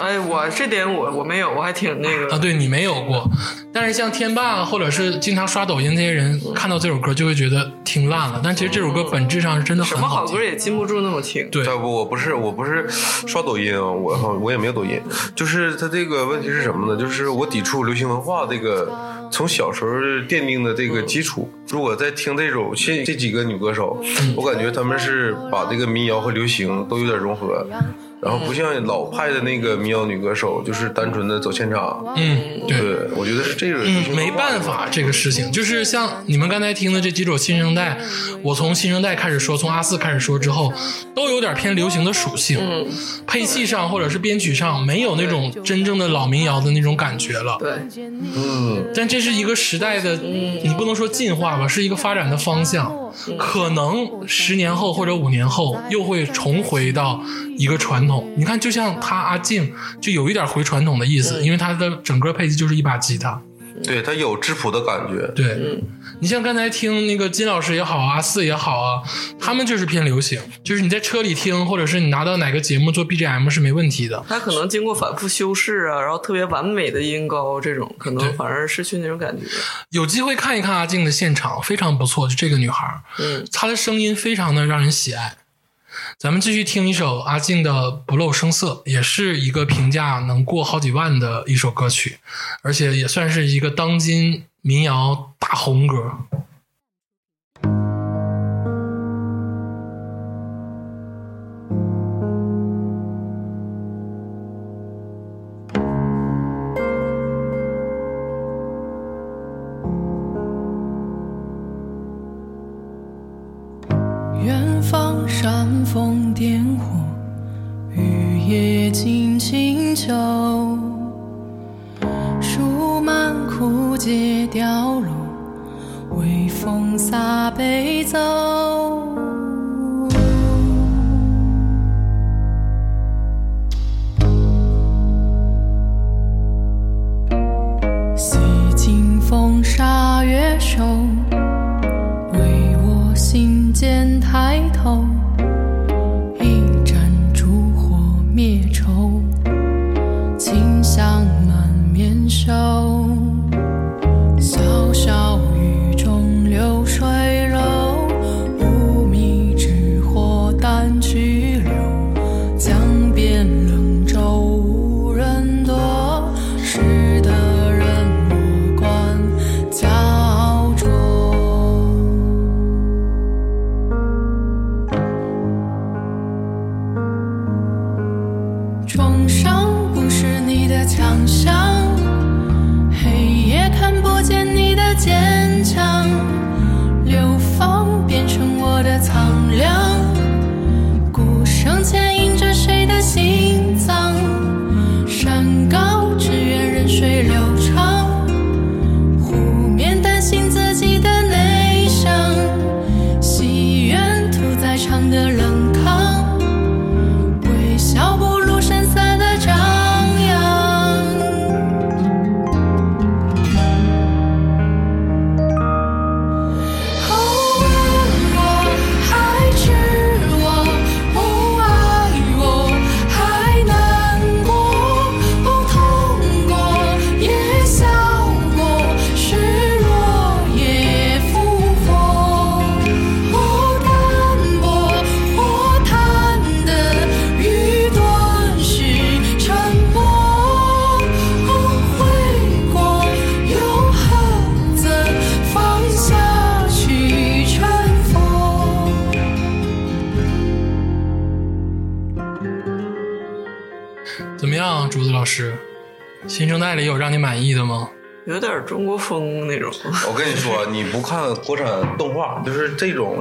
Speaker 3: 哎，我这点我我没有，我还挺那个。
Speaker 2: 啊。对你没有过，但是像天霸或者是经常刷抖音这些人，看到这首歌就会觉得听烂了。但其实这首歌本质上是真的很好听
Speaker 3: 么好歌。也禁不住那么听。
Speaker 2: 对，
Speaker 4: 要不我不是我不是刷抖音啊，我我也没有抖音，就是他这个问题是什么呢？就是我抵触流行文化这个从小时候奠定的这个基础。如果在听这种现这几个女歌手，我感觉她们是把这个民谣和流行都有点融合。然后不像老派的那个民谣女歌手，就是单纯的走现场。
Speaker 2: 嗯，对。
Speaker 4: 对，我觉得是这个。
Speaker 2: 嗯，没办法，这个事情就是像你们刚才听的这几首新生代，我从新生代开始说，从阿四开始说之后，都有点偏流行的属性，
Speaker 3: 嗯，
Speaker 2: 配器上或者是编曲上没有那种真正的老民谣的那种感觉了。
Speaker 3: 对，
Speaker 4: 嗯，
Speaker 2: 但这是一个时代的，你不能说进化吧，是一个发展的方向。可能十年后或者五年后又会重回到一个传统。你看，就像他阿静就有一点回传统的意思，因为他的整个配置就是一把吉他。
Speaker 4: 对他有质朴的感觉。
Speaker 1: 对，你像刚才听那个金老师也好，阿四也好啊，他们就是偏流行，就是你在车里听，或者是你拿到哪个节目做 BGM 是没问题的。
Speaker 3: 他可能经过反复修饰啊，然后特别完美的音高，这种可能反而失去那种感觉。
Speaker 1: 有机会看一看阿静的现场，非常不错。就这个女孩，
Speaker 3: 嗯，
Speaker 1: 她的声音非常的让人喜爱。咱们继续听一首阿静的《不露声色》，也是一个评价能过好几万的一首歌曲，而且也算是一个当今民谣大红歌。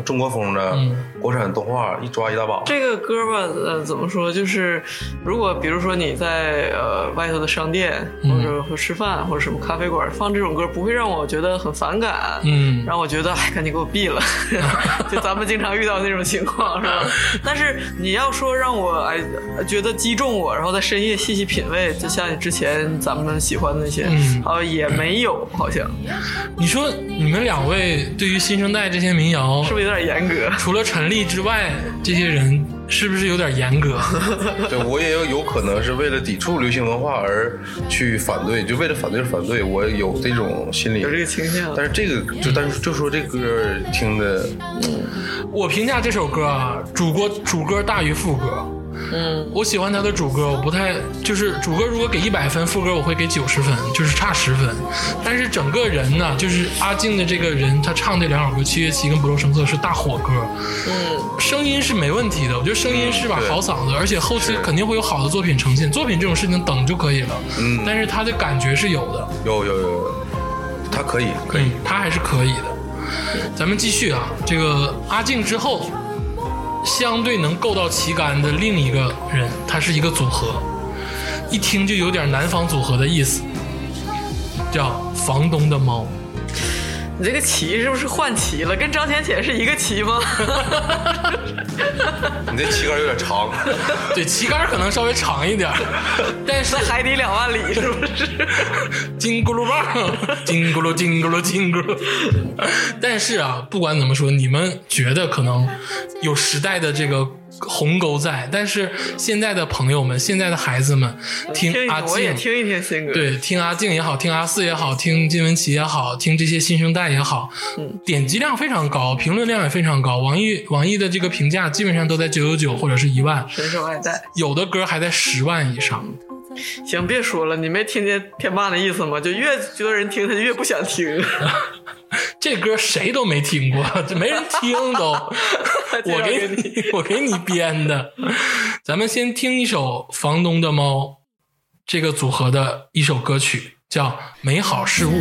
Speaker 6: 中
Speaker 3: 国风
Speaker 4: 的
Speaker 1: 嗯
Speaker 4: 国产动画，一抓一大把。
Speaker 3: 这个歌吧，呃，怎么说？就是如果比如说你在呃外头的商店，
Speaker 1: 嗯
Speaker 3: 或者说吃饭或者什么咖啡馆放这种歌，不会让我觉得很反感，
Speaker 1: 嗯
Speaker 3: 让我觉得哎，赶紧给我闭了。*laughs* 就咱们经常遇到那种情况，是吧？*laughs* 但是你要说让我哎觉得击中我，然后在深夜细细品味，就像之前咱们喜欢的那些，
Speaker 1: 嗯
Speaker 3: 啊、也没有，好像
Speaker 1: 你说你们两位对于新生代这些民谣
Speaker 3: 是，不是有点严格？
Speaker 1: 除了陈粒之外，这些人是不是有点严格？*laughs*
Speaker 4: 对我也有有可能是为了抵触流行文化而去反对，就为了反对而反对，我有这种心理
Speaker 3: 有。这个倾向。
Speaker 4: 但是这个就但是就说这歌听的，
Speaker 1: 我评价这首歌啊，主歌主歌大于副歌。
Speaker 3: 嗯，
Speaker 1: 我喜欢他的主歌，我不太就是主歌如果给一百分，副歌我会给九十分，就是差十分。但是整个人呢，就是阿静的这个人，他唱这两首歌《七月七》跟《不露声色》是大火歌，
Speaker 3: 嗯，
Speaker 1: 声音是没问题的，我觉得声音是把好嗓子，而且后期肯定会有好的作品呈现。作品这种事情等就可以了，
Speaker 4: 嗯。
Speaker 1: 但是他的感觉是有的，
Speaker 4: 有有有，他可以。可以。
Speaker 1: 嗯，他还是可以的。咱们继续啊，这个阿静之后，相对能够到旗杆的另一个人，他是一个组合，一听就有点南方组合的意思，叫房东的猫。
Speaker 3: 你这个旗是不是换旗了？跟张浅浅是一个旗吗？*laughs*
Speaker 4: 你这旗杆有点长，*laughs*
Speaker 2: 对，旗杆可能稍微长一点，*laughs* 但是
Speaker 3: 海底两万里是不是？
Speaker 2: 金咕噜棒，金咕噜金咕噜金咕噜。但是啊，不管怎么说，你们觉得可能有时代的这个鸿沟在，但是现在的朋友们，现在的孩子们听
Speaker 3: 听
Speaker 2: 阿静。
Speaker 3: 我也听一听新歌。，
Speaker 2: 对，听阿静也好，听阿四也好，听金玟岐也好，听这些新生代也好，
Speaker 3: 嗯
Speaker 2: 点击量非常高，评论量也非常高。网易网易的这个评价基本上都在九九九或者是一万。有的歌还在十万以上。
Speaker 3: 行，别说了，你没听见天霸的意思吗？就越多人听，他就越不想听。*laughs*
Speaker 2: 这歌谁都没听过，这没人听都。*laughs* 我给你，*laughs* 我给你编的。咱们先听一首《房东的猫》这个组合的一首歌曲，叫《美好事物》。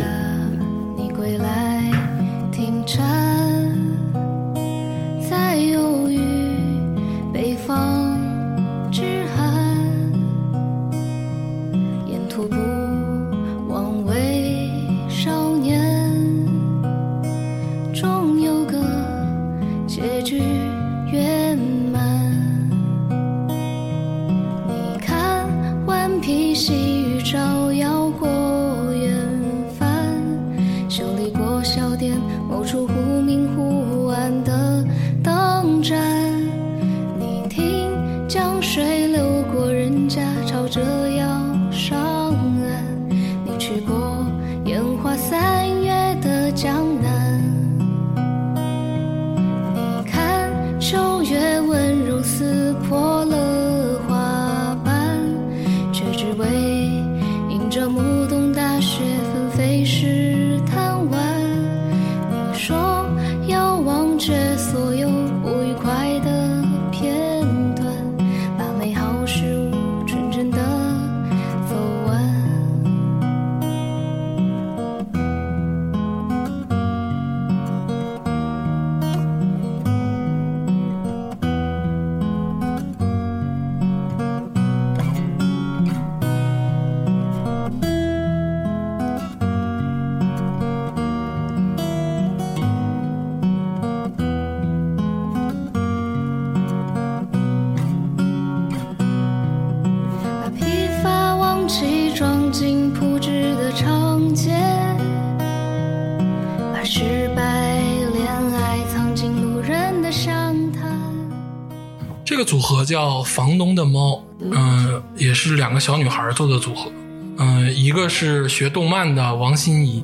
Speaker 1: 个
Speaker 2: 组合叫房东的猫，嗯、也是两个小女孩做的组合。嗯、一个是学动漫的王心怡，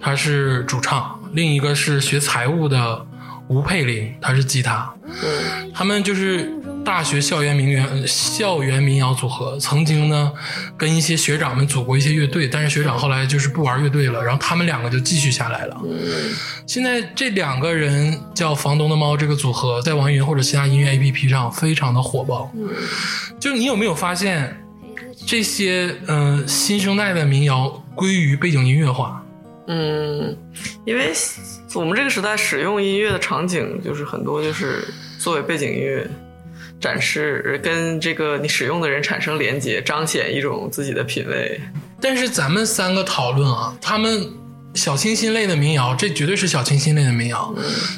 Speaker 2: 她是主唱；另一个是学财务的吴佩玲，她是吉他。他们就是大学校园民园校园民谣组合，曾经呢跟一些学长们组过一些乐队，但是学长后来就是不玩乐队了，然后他们两个就继续下来了。现在这两个人叫房东的猫这个组合，在网易云或者其他音乐 APP 上非常的火爆。就你有没有发现，这些嗯、新生代的民谣归于背景音乐化？
Speaker 3: 嗯，因为我们这个时代使用音乐的场景，就是很多就是作为背景音乐展示，跟这个你使用的人产生连接，彰显一种自己的品味。
Speaker 2: 但是咱们三个讨论啊，他们小清新类的民谣，这绝对是小清新类的民谣。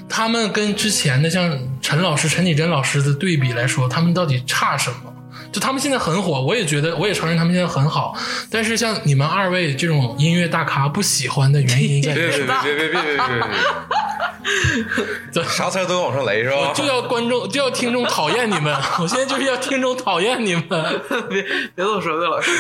Speaker 2: 他们跟之前的像陈老师、陈绮贞老师的对比来说，他们到底差什么？就他们现在很火，我也觉得，我也承认他们现在很好。但是像你们二位这种音乐大咖不喜欢的原因在于
Speaker 4: 别别？别别别别别别别，啥词儿都要往上来是吧？
Speaker 2: 就要观众就要听众讨厌你们，*laughs* 我现在就是要听众讨厌你们。*laughs*
Speaker 3: 别别这么说，魏老师。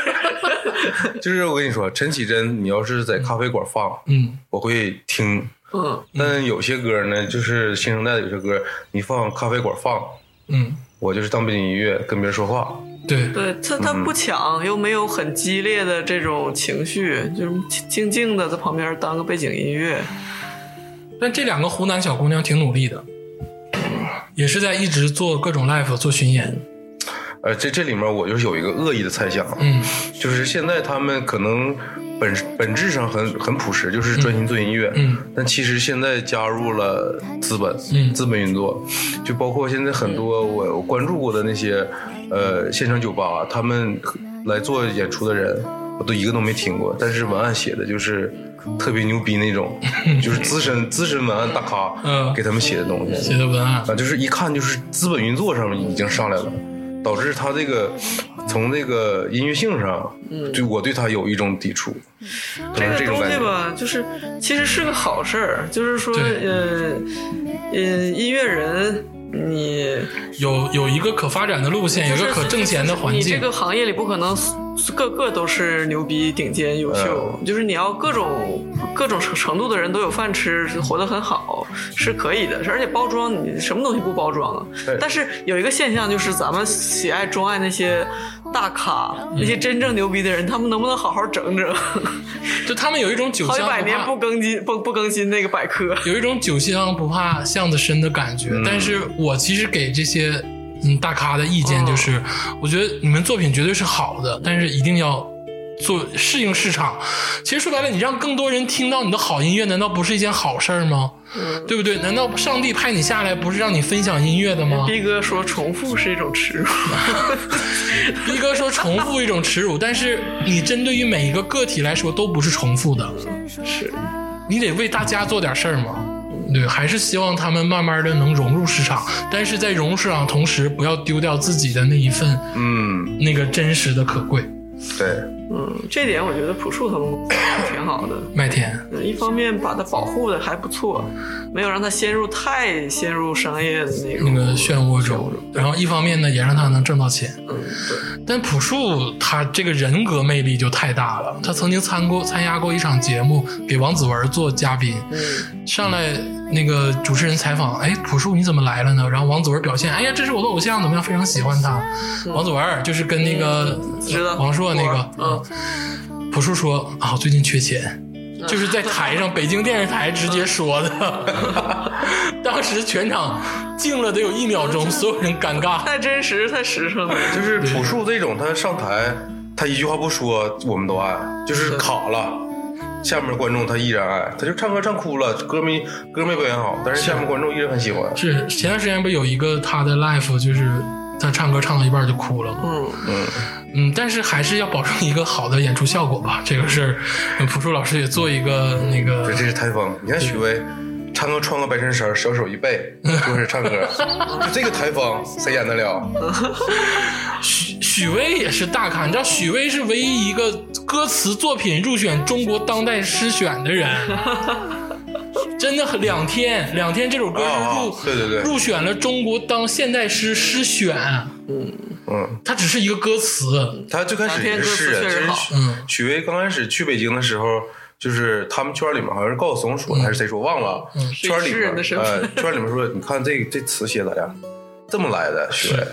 Speaker 3: *laughs*
Speaker 4: 就是我跟你说，陈绮贞，你要是在咖啡馆放，
Speaker 2: 嗯，
Speaker 4: 我会听。
Speaker 3: 嗯，
Speaker 4: 但有些歌呢，就是新生代的有些歌，你放咖啡馆放，
Speaker 2: 嗯，
Speaker 4: 我就是当背景音乐跟别人说话。
Speaker 2: 对，
Speaker 3: 对他他不抢，又没有很激烈的这种情绪，就是静静的在旁边当个背景音乐。
Speaker 2: 但这两个湖南小姑娘挺努力的，也是在一直做各种 live 做巡演。
Speaker 4: 呃，这这里面我就是有一个恶意的猜想，
Speaker 2: 嗯
Speaker 4: 就是现在他们可能本本质上很很朴实，就是专心做音乐，
Speaker 2: 嗯。
Speaker 4: 但其实现在加入了资本，
Speaker 2: 嗯。
Speaker 4: 资本运作，就包括现在很多我我关注过的那些呃现场酒吧，他们来做演出的人，我都一个都没听过，但是文案写的就是特别牛逼那种，*laughs* 就是资深资深文案大咖，
Speaker 2: 嗯
Speaker 4: 给他们写的东西
Speaker 2: 写的文案，
Speaker 4: 啊，就是一看就是资本运作上面已经上来了，导致他这个从那个音乐性上，就我对他有一种抵触，这
Speaker 3: 这个东。西吧，就是其实是个好事儿，就是说，呃，呃，音乐人你
Speaker 2: 有有一个可发展的路线，有一个可挣钱的环境
Speaker 3: 你这。个行业里不可能个个都是牛逼、顶尖、优秀，
Speaker 4: 嗯
Speaker 3: 就是你要各种各种程度的人都有饭吃，活得很好是可以的。而且包装你什么东西不包装啊
Speaker 4: 对？
Speaker 3: 但是有一个现象就是，咱们喜爱钟爱那些大咖，那些真正牛逼的人，他们能不能好好整整？*laughs*
Speaker 2: 就他们有一种酒
Speaker 3: 好几
Speaker 2: 香不怕
Speaker 3: 百年不更新不不更新那个百科。
Speaker 2: 有一种酒香不怕巷子深的感觉。但是我其实给这些嗯大咖的意见就是，我觉得你们作品绝对是好的，但是一定要。做适应市场，其实说白了，你让更多人听到你的好音乐，难道不是一件好事儿吗？对不对？难道上帝派你下来不是让你分享音乐的吗？
Speaker 3: 逼哥说重复是一种耻辱，*laughs*
Speaker 2: 逼哥说重复一种耻辱，但是你针对于每一个个体来说都不是重复的，
Speaker 3: 是
Speaker 2: 你得为大家做点事儿嘛。对，还是希望他们慢慢的能融入市场，但是在融入市场同时，不要丢掉自己的那一份
Speaker 4: 嗯，
Speaker 2: 那个真实的可贵。
Speaker 4: 对，
Speaker 3: 嗯，这点我觉得朴树他们 *coughs* 挺好的。
Speaker 2: 麦田，
Speaker 3: 嗯一方面把它保护的还不错，没有让它陷入太陷入商业的那种
Speaker 2: 那个漩涡中，然后一方面呢，也让他能挣到钱。
Speaker 3: 嗯，对，
Speaker 2: 但朴树他这个人格魅力就太大了。他曾经参过参加过一场节目，给王子文做嘉宾，
Speaker 3: 嗯
Speaker 2: 上来那个主持人采访，哎，朴树你怎么来了呢？然后王子文表现，哎呀，这是我的偶像，怎么样？非常喜欢他。王子文就是跟那个王朔那个，
Speaker 3: 嗯
Speaker 2: 嗯，朴树说啊，我最近缺钱。就是在台上，*laughs* 北京电视台直接说的，*laughs* 当时全场静了得有一秒钟，*laughs* 所有人尴尬。
Speaker 3: 太真实太实诚了。
Speaker 4: 就是朴树这种，他上台，他一句话不说，我们都爱，就是卡了。下面观众他依然爱，他就唱歌唱哭了，歌没歌没表演好，但是下面观众依然很喜欢。
Speaker 2: 是前段时间不是有一个他的 live，就是他唱歌唱到一半就哭了吗？
Speaker 3: 嗯，
Speaker 4: 嗯，
Speaker 2: 嗯，但是还是要保证一个好的演出效果吧。这个事儿，嗯朴树老师也做一个那
Speaker 4: 这
Speaker 2: 个
Speaker 4: 这是台风。你看许巍，唱歌穿个白衬衫，小手一背，*laughs* 就是唱歌，就这个台风谁演得了？
Speaker 2: 许许巍也是大咖，你知道许巍是唯一一个歌词作品入选中国当代诗选的人。*laughs* 真的很两天，两天这首歌是入、
Speaker 4: 对对对。
Speaker 2: 入选了中国当现代诗诗选，
Speaker 4: 嗯，
Speaker 2: 嗯，他只是一个歌词，
Speaker 4: 他最开始也是诗人，
Speaker 2: 嗯。
Speaker 4: 许巍刚开始去北京的时候，就是他们圈里面好像是高晓松说的，还是谁说忘了，嗯圈里面
Speaker 3: 人的身份
Speaker 4: 呃圈里面说，你看这这词写咋样？这么来的，许巍，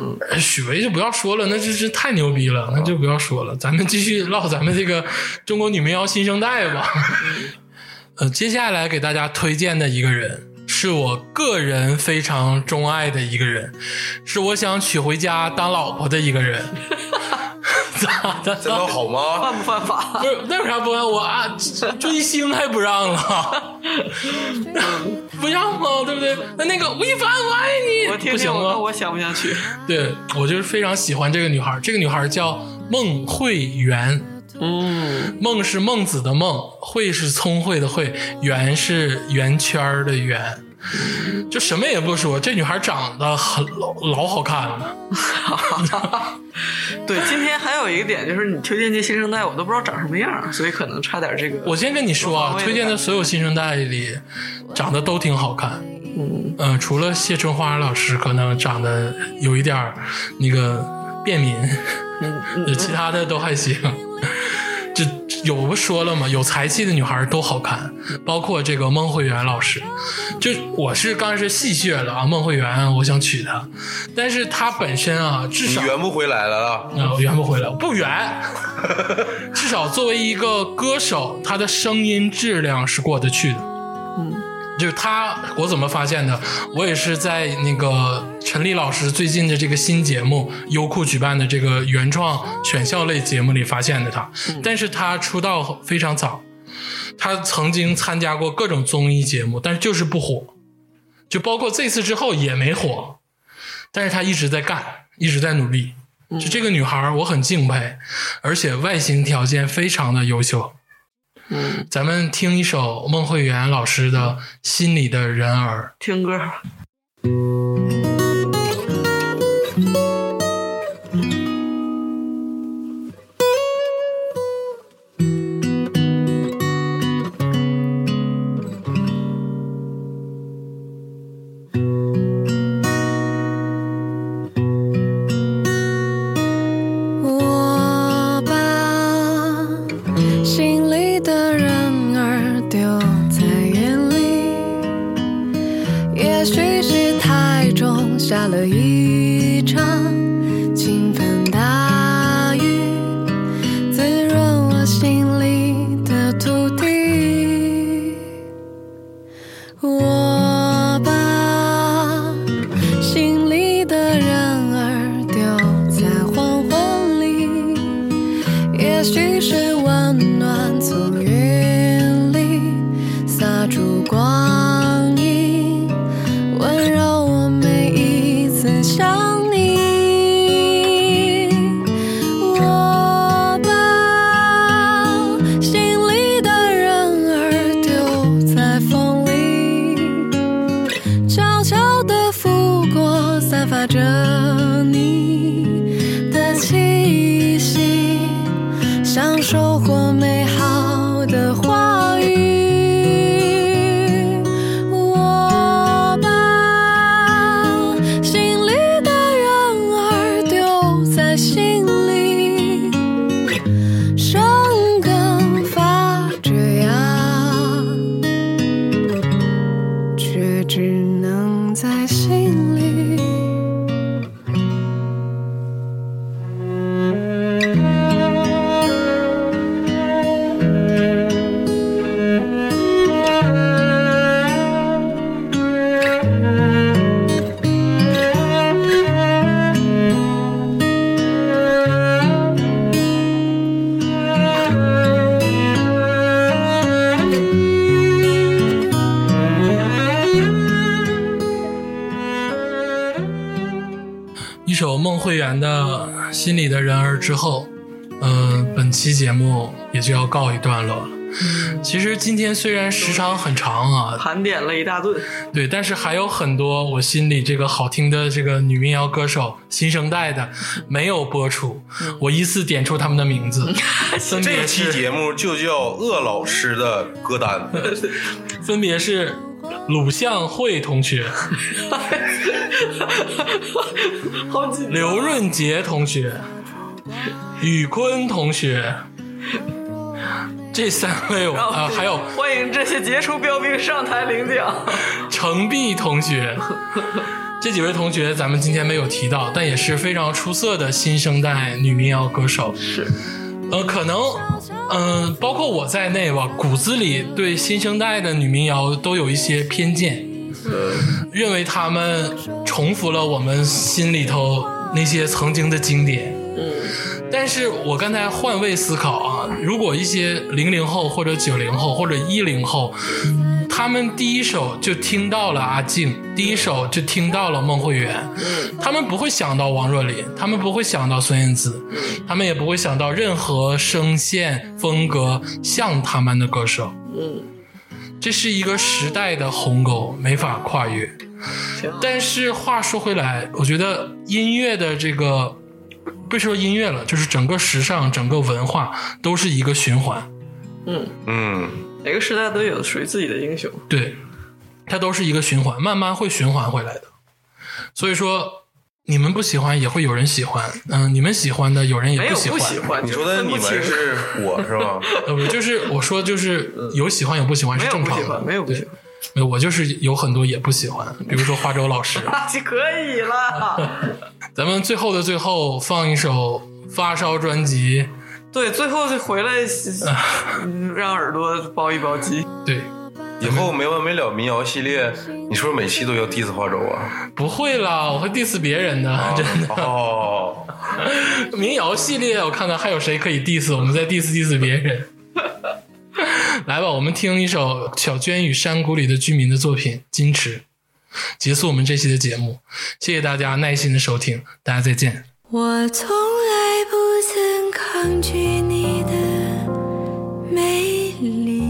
Speaker 2: 嗯许巍就不要说了，那这是太牛逼了，那就不要说了。咱们继续唠咱们这个中国女民谣新生代吧。呃，接下来给大家推荐的一个人，是我个人非常钟爱的一个人，是我想娶回家当老婆的一个人。咋的？
Speaker 4: 这能好吗？
Speaker 3: 犯不犯法？
Speaker 2: 不是，那有啥不让我啊？追星还不让了？*laughs* 不让吗？对不对？那那个吴亦凡，我爱你，
Speaker 3: 我听
Speaker 2: 不行吗？
Speaker 3: 听我我想不下去？
Speaker 2: 对我就是非常喜欢这个女孩，这个女孩叫孟慧圆。
Speaker 3: 嗯，
Speaker 2: 孟是孟子的孟，慧是聪慧的慧，圆是圆圈的圆。就什么也不说，这女孩长得很老老好看了。*laughs*
Speaker 3: 对，今天还有一个点就是你推荐这新生代，我都不知道长什么样，所以可能差点这个。
Speaker 2: 我先跟你说啊，推荐的所有新生代里，长得都挺好看。嗯、除了谢春花老师可能长得有一点那个便民，
Speaker 3: 嗯 *laughs*
Speaker 2: 其他的都还行。这有不说了吗？有才气的女孩都好看，包括这个孟慧圆老师。就我是刚开始戏谑了啊，孟慧圆，我想娶她，但是她本身啊，至少
Speaker 4: 圆不回来了啊！
Speaker 2: 圆不回来，不圆。*laughs* 至少作为一个歌手，她的声音质量是过得去的。嗯，就是他，我怎么发现的？我也是在那个陈丽老师最近的这个新节目优酷举办的这个原创选秀类节目里发现的他。但是他出道非常早，他曾经参加过各种综艺节目，但是就是不火，就包括这次之后也没火。但是他一直在干，一直在努力。就这个女孩我很敬佩，而且外形条件非常的优秀。
Speaker 1: 嗯，
Speaker 2: 咱们听一首孟慧圆老师的《心里的人儿》。
Speaker 1: 听歌
Speaker 2: 时长很长啊，
Speaker 1: 盘点了一大顿，
Speaker 2: 对，但是还有很多我心里这个好听的这个女民谣歌手新生代的没有播出，我依次点出他们的名字，*laughs*
Speaker 4: 这期节目就叫鄂老师的歌单。*laughs*
Speaker 2: 分别是鲁向慧同学、*laughs*
Speaker 1: 好紧张。
Speaker 2: 刘润杰同学、宇坤同学。这三位我啊、还有
Speaker 1: 欢迎这些杰出标兵上台领奖。
Speaker 2: 程璧同学，这几位同学咱们今天没有提到，但也是非常出色的新生代女民谣歌手。
Speaker 1: 是，
Speaker 2: 呃，可能，嗯、包括我在内吧，骨子里对新生代的女民谣都有一些偏见，认为她们重复了我们心里头那些曾经的经典。但是我刚才换位思考啊，如果一些零零后或者九零后或者一零后，他们第一首就听到了阿静，第一首就听到了孟慧圆，他们不会想到王若琳，他们不会想到孙燕姿，他们也不会想到任何声线风格像他们的歌手。
Speaker 1: 嗯，
Speaker 2: 这是一个时代的鸿沟，没法跨越。但是话说回来，我觉得音乐的这个，不说音乐了，就是整个时尚、整个文化都是一个循环。
Speaker 1: 嗯，
Speaker 4: 嗯，
Speaker 1: 每个时代都有属于自己的英雄。
Speaker 2: 对，它都是一个循环，慢慢会循环回来的。所以说，你们不喜欢也会有人喜欢，嗯、你们喜欢的有人也
Speaker 1: 不
Speaker 2: 喜欢。
Speaker 1: 不喜欢，
Speaker 4: 你说的你们是我是吧？*laughs*
Speaker 2: 呃，不，就是我说，就是有喜欢有不喜欢是
Speaker 1: 没有
Speaker 2: 正常的，
Speaker 1: 不喜欢，没有不喜欢，
Speaker 2: 没有，我就是有很多也不喜欢，比如说花粥老师。*laughs*
Speaker 1: 那就可以了。*laughs*
Speaker 2: 咱们最后的最后放一首发烧专辑，
Speaker 1: 对，最后就回来，*laughs* 嗯让耳朵包一包机。
Speaker 2: 对，
Speaker 4: 以后没完没了民谣系列，你是不是每期都要 diss 花粥啊？
Speaker 2: 不会啦，我会 diss 别人的，真的。
Speaker 4: 哦，
Speaker 2: 民谣系列，我看看还有谁可以 diss，我们再 diss diss 别人。*laughs* 来吧，我们听一首小娟与山谷里的居民的作品《矜持》，结束我们这期的节目。谢谢大家耐心的收听，大家再见。
Speaker 5: 我从来不曾抗拒你的美丽，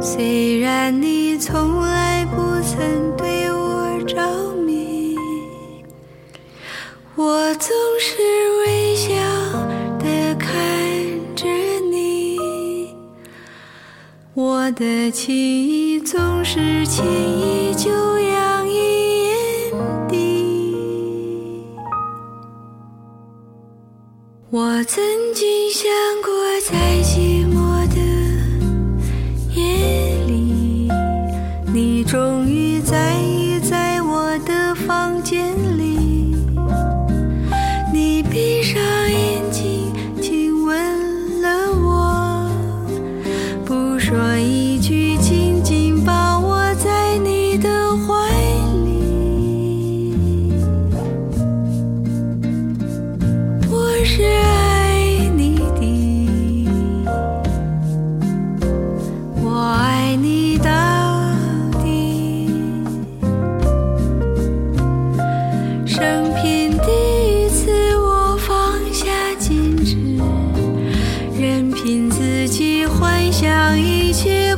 Speaker 5: 虽然你从来不曾对我着迷，我总是微笑我的情意总是轻易就洋溢眼底。我曾经想过，在寂尽自己幻想一切